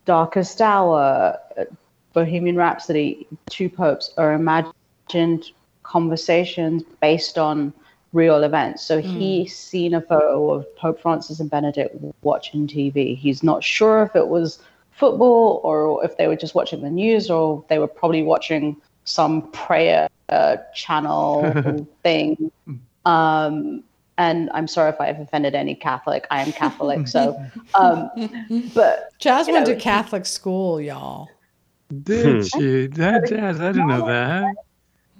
Darkest Hour, uh, Bohemian Rhapsody, Two Popes are imagined conversations based on real events. So he's seen a photo of Pope Francis and Benedict watching TV. He's not sure if it was football or if they were just watching the news or they were probably watching some prayer uh, channel thing. Um, and I'm sorry if I've offended any Catholic. I am Catholic, so. Um, but Jazz You went know, to Catholic school, y'all. Did she? That jazz? I didn't know that.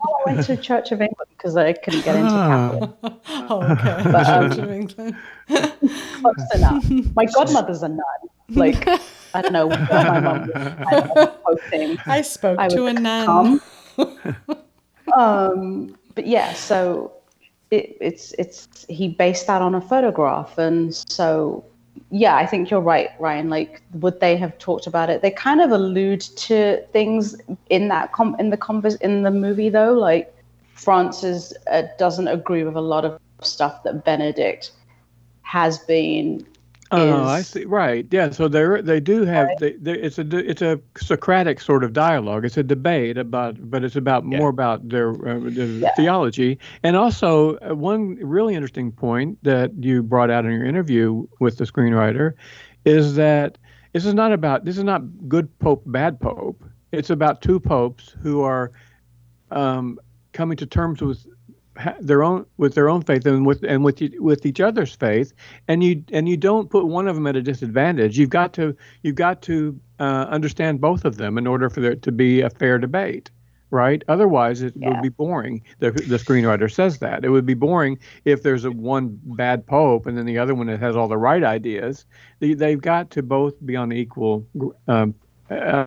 I went to Church of England because I couldn't get into Ah. Catholic. oh, okay. But, um, Church of England. Close enough. My godmother's a nun. Like I don't know what my mum was. I don't know, hoping. I spoke I to a nun. um, but yeah, so it, it's it's he based that on a photograph, and so yeah, I think you're right, Ryan. Like, would they have talked about it? They kind of allude to things in that com- in the convers in the movie though. Like, Francis uh, doesn't agree with a lot of stuff that Benedict has been. Oh, I see. Right. Yeah. So they they do have they, they, it's a it's a Socratic sort of dialogue. It's a debate about, but it's about Yeah. more about their, uh, their Yeah. theology. And also uh, one really interesting point that you brought out in your interview with the screenwriter is that this is not about this is not good pope bad pope. It's about two popes who are um, coming to terms with their own with their own faith and with and with with each other's faith and you and you don't put one of them at a disadvantage. You've got to you've got to uh, understand both of them in order for there to be a fair debate right? Otherwise it Yeah. would be boring. The, the screenwriter says that. It would be boring if there's a one bad pope and then the other one that has all the right ideas. They, they've got to both be on equal um, uh,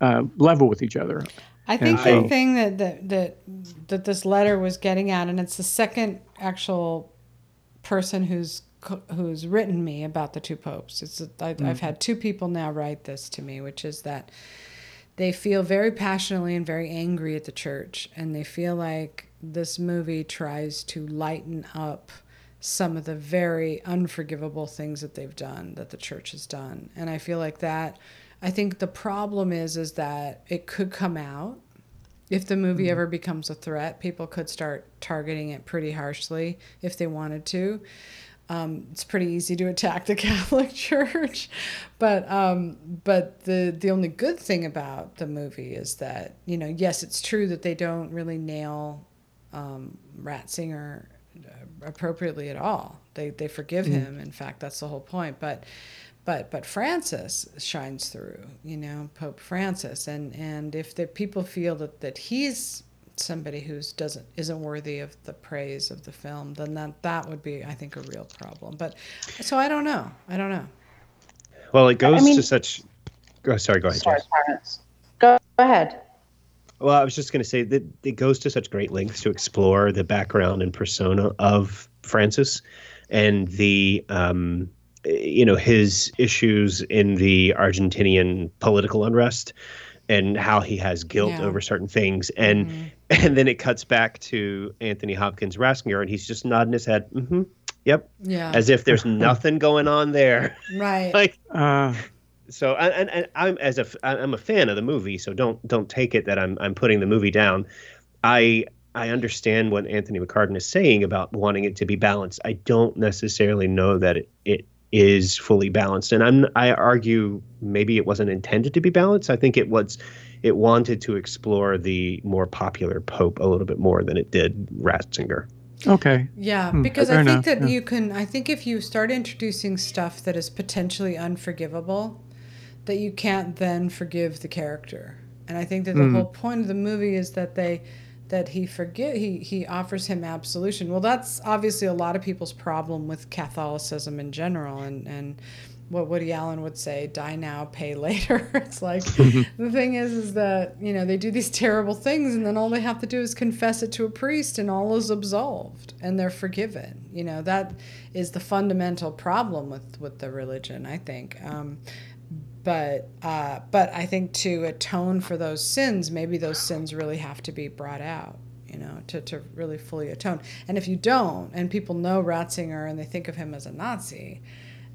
uh, level with each other I think And the so- thing that, that that that this letter was getting at, and it's the second actual person who's who's written me about the two popes. It's I, I've mm-hmm. had two people now write this to me, which is that they feel very passionately and very angry at the church, and they feel like this movie tries to lighten up some of the very unforgivable things that they've done that the church has done and i feel like that i think the problem is is that it could come out if the movie ever becomes a threat people could start targeting it pretty harshly if they wanted to um, it's pretty easy to attack the Catholic Church, but um, but the the only good thing about the movie is that you know yes it's true that they don't really nail um, Ratzinger uh, appropriately at all. They they forgive him. In fact, that's the whole point. But but but Francis shines through. You know, Pope Francis, and and if the people feel that that he's somebody who's doesn't isn't worthy of the praise of the film, then that that would be I think a real problem. But so I don't know. I don't know. Well, it goes mean- to such. Oh, sorry, go ahead. Sorry, Jess. parents. Go ahead. Well, I was just going to say that it goes to such great lengths to explore the background and persona of Francis and the, um, you know, his issues in the Argentinian political unrest and how he has guilt Yeah. over certain things. And and then it cuts back to Anthony Hopkins Ratzinger, and he's just nodding his head, mm-hmm, yep, Yeah. as if there's nothing going on there. right. like uh, so and, and, and I'm as a f- I'm a fan of the movie, so don't don't take it that I'm I'm putting the movie down. I I understand what Anthony McCarten is saying about wanting it to be balanced. I don't necessarily know that it, it is fully balanced, and I'm I argue maybe it wasn't intended to be balanced. I think it was it wanted to explore the more popular Pope a little bit more than it did Ratzinger. Okay. Yeah, Hmm, because fair I think enough, that yeah. you can. I think if you start introducing stuff that is potentially unforgivable, that you can't then forgive the character. And I think that the Hmm. whole point of the movie is that they that he forget he he offers him absolution. Well, that's obviously a lot of people's problem with Catholicism in general, and and what Woody Allen would say, "Die now, pay later." it's like the thing is, is that you know they do these terrible things, and then all they have to do is confess it to a priest, and all is absolved, and they're forgiven. You know that is the fundamental problem with with the religion. I think. Um, but uh, but I think to atone for those sins, maybe those sins really have to be brought out, you know, to, to really fully atone. And if you don't, and people know Ratzinger and they think of him as a Nazi,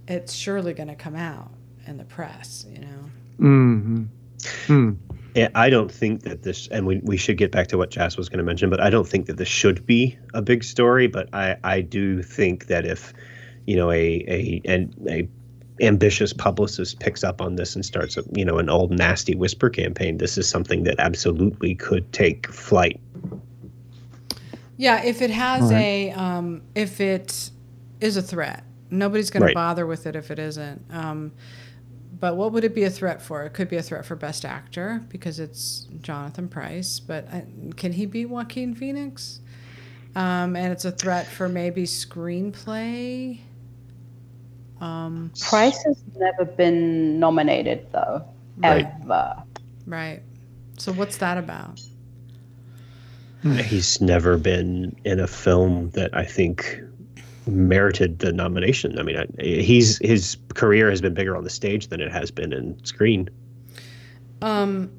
it's surely going to come out in the press, you know. hmm Hmm. Yeah, I don't think that this, and we, we should get back to what Jazz was going to mention, but I don't think that this should be a big story. But I, I do think that if, you know, a a and a ambitious publicist picks up on this and starts, a, you know, an old nasty whisper campaign, this is something that absolutely could take flight. Yeah, if it has All right. a, um, if it is a threat, nobody's going Right. to bother with it if it isn't. Um, but what would it be a threat for? It could be a threat for Best Actor because it's Jonathan Pryce. But uh, can he beat Joaquin Phoenix? Um, and it's a threat for maybe screenplay. Um, Pryce has never been nominated though, Right. ever. right. So what's that about? He's never been in a film that I think merited the nomination. I mean, I, he's his career has been bigger on the stage than it has been in screen. Um,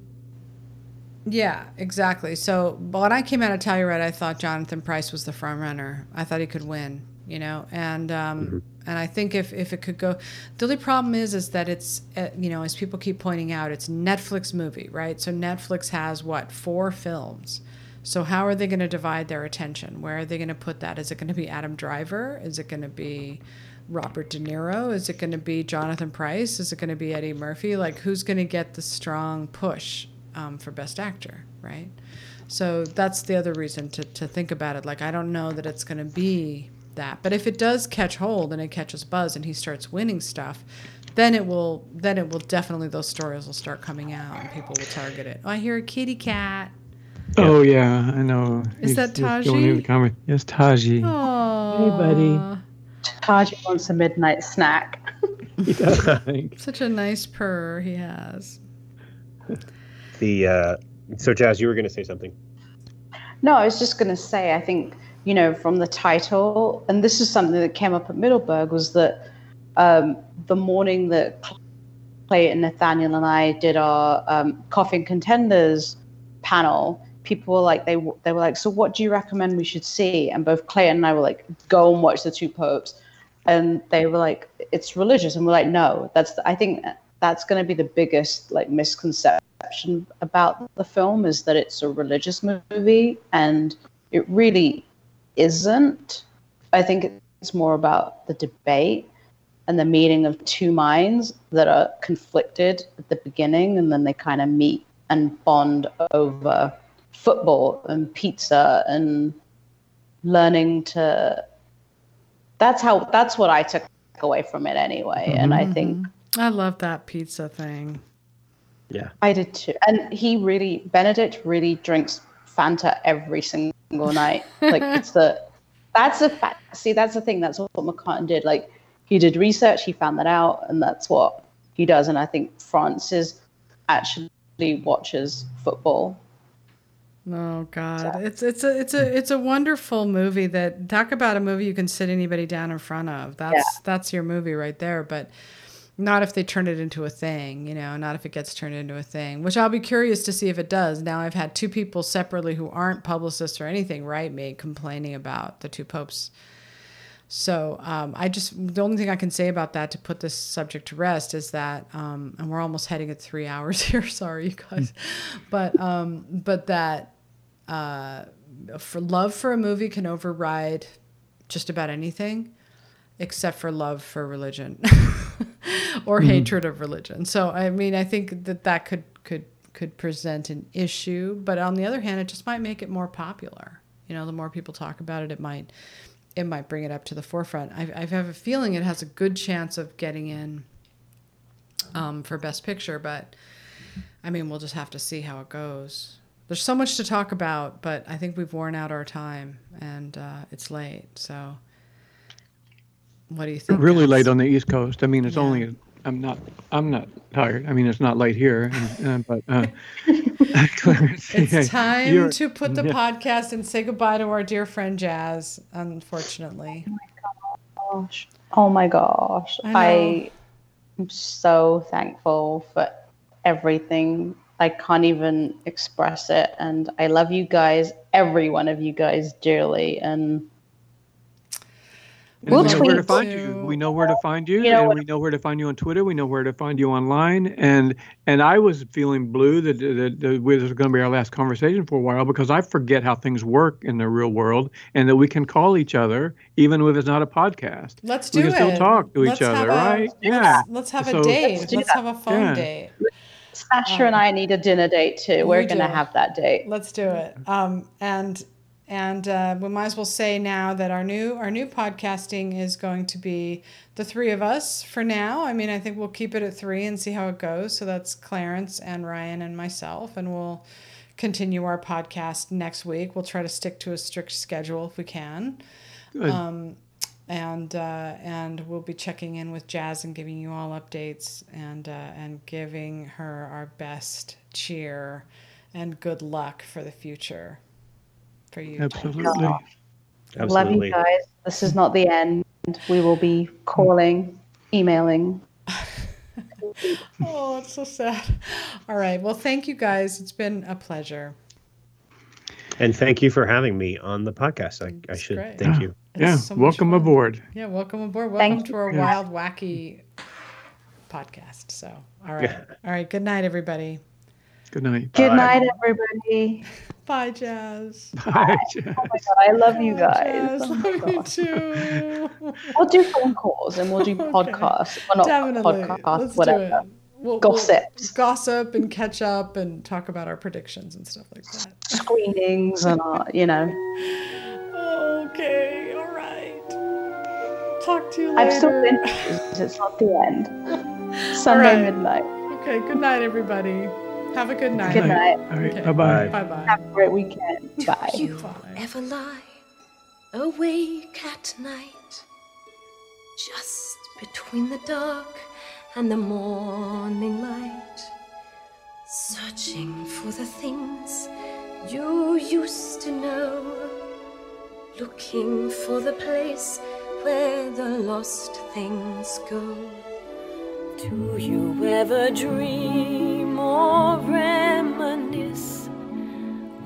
yeah, exactly. So when I came out of Telluride, I thought Jonathan Pryce was the front runner. I thought he could win, you know, and um, and I think if, if it could go, the only problem is is that it's uh, you know as people keep pointing out, it's Netflix movie, right? So Netflix has what four films. So how are they going to divide their attention? Where are they going to put that? Is it going to be Adam Driver? Is it going to be Robert De Niro? Is it going to be Jonathan Pryce? Is it going to be Eddie Murphy? Like, who's going to get the strong push um, for Best Actor, right? So that's the other reason to, to think about it. Like, I don't know that it's going to be that. But if it does catch hold and it catches buzz and he starts winning stuff, then it will then it will definitely those stories will start coming out and people will target it. Oh, I hear a kitty cat. Oh yeah, I know. Is that he's going Taji? the comment. Yes, Taji. Oh, buddy. Taji wants a midnight snack. He does, I think. Such a nice purr he has. The uh, so Jazz, you were going to say something. No, I was just going to say, I think, you know, from the title, and this is something that came up at Middleburg, was that um, the morning that Clay and Nathaniel, and I did our um, Coffee and Contenders panel, people were like, they, they were like, so what do you recommend we should see? And both Clay and I were like, go and watch The Two Popes. And they were like, it's religious. And we're like, no, that's, I think that's going to be the biggest like misconception about the film is that it's a religious movie and it really isn't i think it's more about the debate and the meeting of two minds that are conflicted at the beginning and then they kind of meet and bond over football and pizza and learning to that's how that's what i took away from it anyway and i mm-hmm. think I love that pizza thing. Yeah. I did too. And he really, Benedict really drinks Fanta every single night. Like it's the, that's a fact. See, that's the thing. That's what McCarten did. Like he did research, he found that out, and that's what he does. And I think Francis actually watches football. Oh God, it's it's a it's a it's a wonderful movie. That talk about a movie you can sit anybody down in front of. That's that's your movie right there. But not if they turn it into a thing, you know. Not if it gets turned into a thing. Which I'll be curious to see if it does. Now I've had two people separately who aren't publicists or anything write me complaining about the two popes. So um, I just the only thing I can say about that to put this subject to rest is that, um, and we're almost heading at three hours here. Sorry, you guys, but um, but that uh, for love for a movie can override just about anything, except for love for religion or hatred of religion. So I mean, I think that that could could could present an issue, but on the other hand, it just might make it more popular. You know, the more people talk about it, it might it might bring it up to the forefront. I, I have a feeling it has a good chance of getting in um, for Best Picture, but I mean, we'll just have to see how it goes. There's so much to talk about, but I think we've worn out our time and uh, it's late. So, what do you think? Really guys? late on the East Coast. I mean, it's Yeah. only. I'm not. I'm not tired. I mean, it's not late here, and, uh, but uh, Clarence, yeah, It's time you're- to put the yeah. podcast and say goodbye to our dear friend Jazz, unfortunately. Oh my gosh. Oh my gosh. I. I am so thankful for everything. I can't even express it. And I love you guys, every one of you guys dearly. And And We'll we know where to tweet find to- you. We know where to find you, You know and we know where to find you on Twitter. We know where to find you online. And and I was feeling blue that, that, that this is going to be our last conversation for a while because I forget how things work in the real world, and that we can call each other even if it's not a podcast. Let's do we can it. still talk to Let's each other, a- right? yeah. Let's have So- a date. Let's Let's have a phone Yeah. date. Sasha and I need a dinner date too. We're going to have that date. Let's do it. Um, and and uh, we might as well say now that our new our new podcasting is going to be the three of us for now. I mean, I think we'll keep it at three and see how it goes. So that's Clarence and Ryan and myself, and we'll continue our podcast next week. We'll try to stick to a strict schedule if we can. Good. Um, and uh, and we'll be checking in with Jazz and giving you all updates and uh, and giving her our best cheer and good luck for the future for you. Absolutely. Love you guys. This is not the end. We will be calling, emailing. Oh, it's so sad. All right. Well, thank you guys. It's been a pleasure. And thank you for having me on the podcast. I, I should great. thank you. It's yeah. so welcome fun. aboard. Yeah, welcome aboard. Welcome Thank to our you. wild, wacky podcast. So, all right. All right. Good night, everybody. Good night. Good Bye. night, everybody. Bye, Jazz. Bye. Oh my God, I love you guys. Jazz, Oh my love you too. We'll do phone calls and we'll do podcasts. Well, not Definitely. podcasts, Let's whatever. do it. We'll, Gossips. We'll gossip and catch up and talk about our predictions and stuff like that. Screenings and, uh, you know. Okay. All right. Talk to you later. I've still been. It's not the end. Sunday right. midnight. Okay. Good night, everybody. Have a good night. Good night. All right. Okay. Bye bye. Bye bye. Have a great weekend. Bye. you Bye. ever lie awake at night, just between the dark and the morning light, searching for the things you used to know, looking for the place where the lost things go? Do you ever dream or reminisce?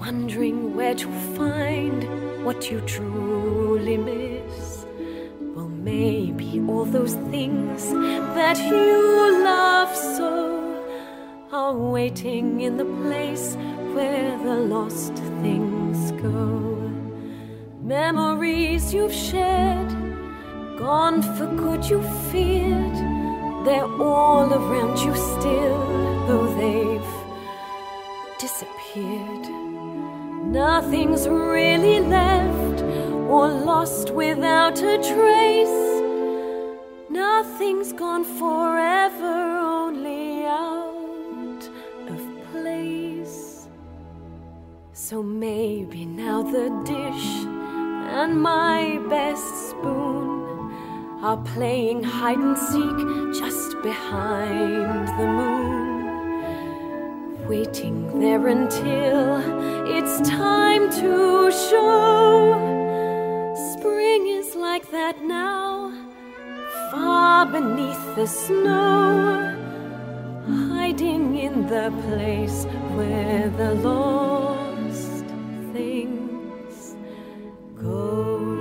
wondering where to find what you truly miss. Well, maybe all those things that you love so are waiting in the place where the lost things go. Memories you've shared, gone for good you feared, they're all around you still, though they've disappeared. Nothing's really left or lost without a trace. Nothing's gone forever, only out of place. So maybe now the dish and my best spoon are playing hide and seek just behind the moon waiting there until it's time to show. Spring is like that now, far beneath the snow, hiding in the place where the lost things go.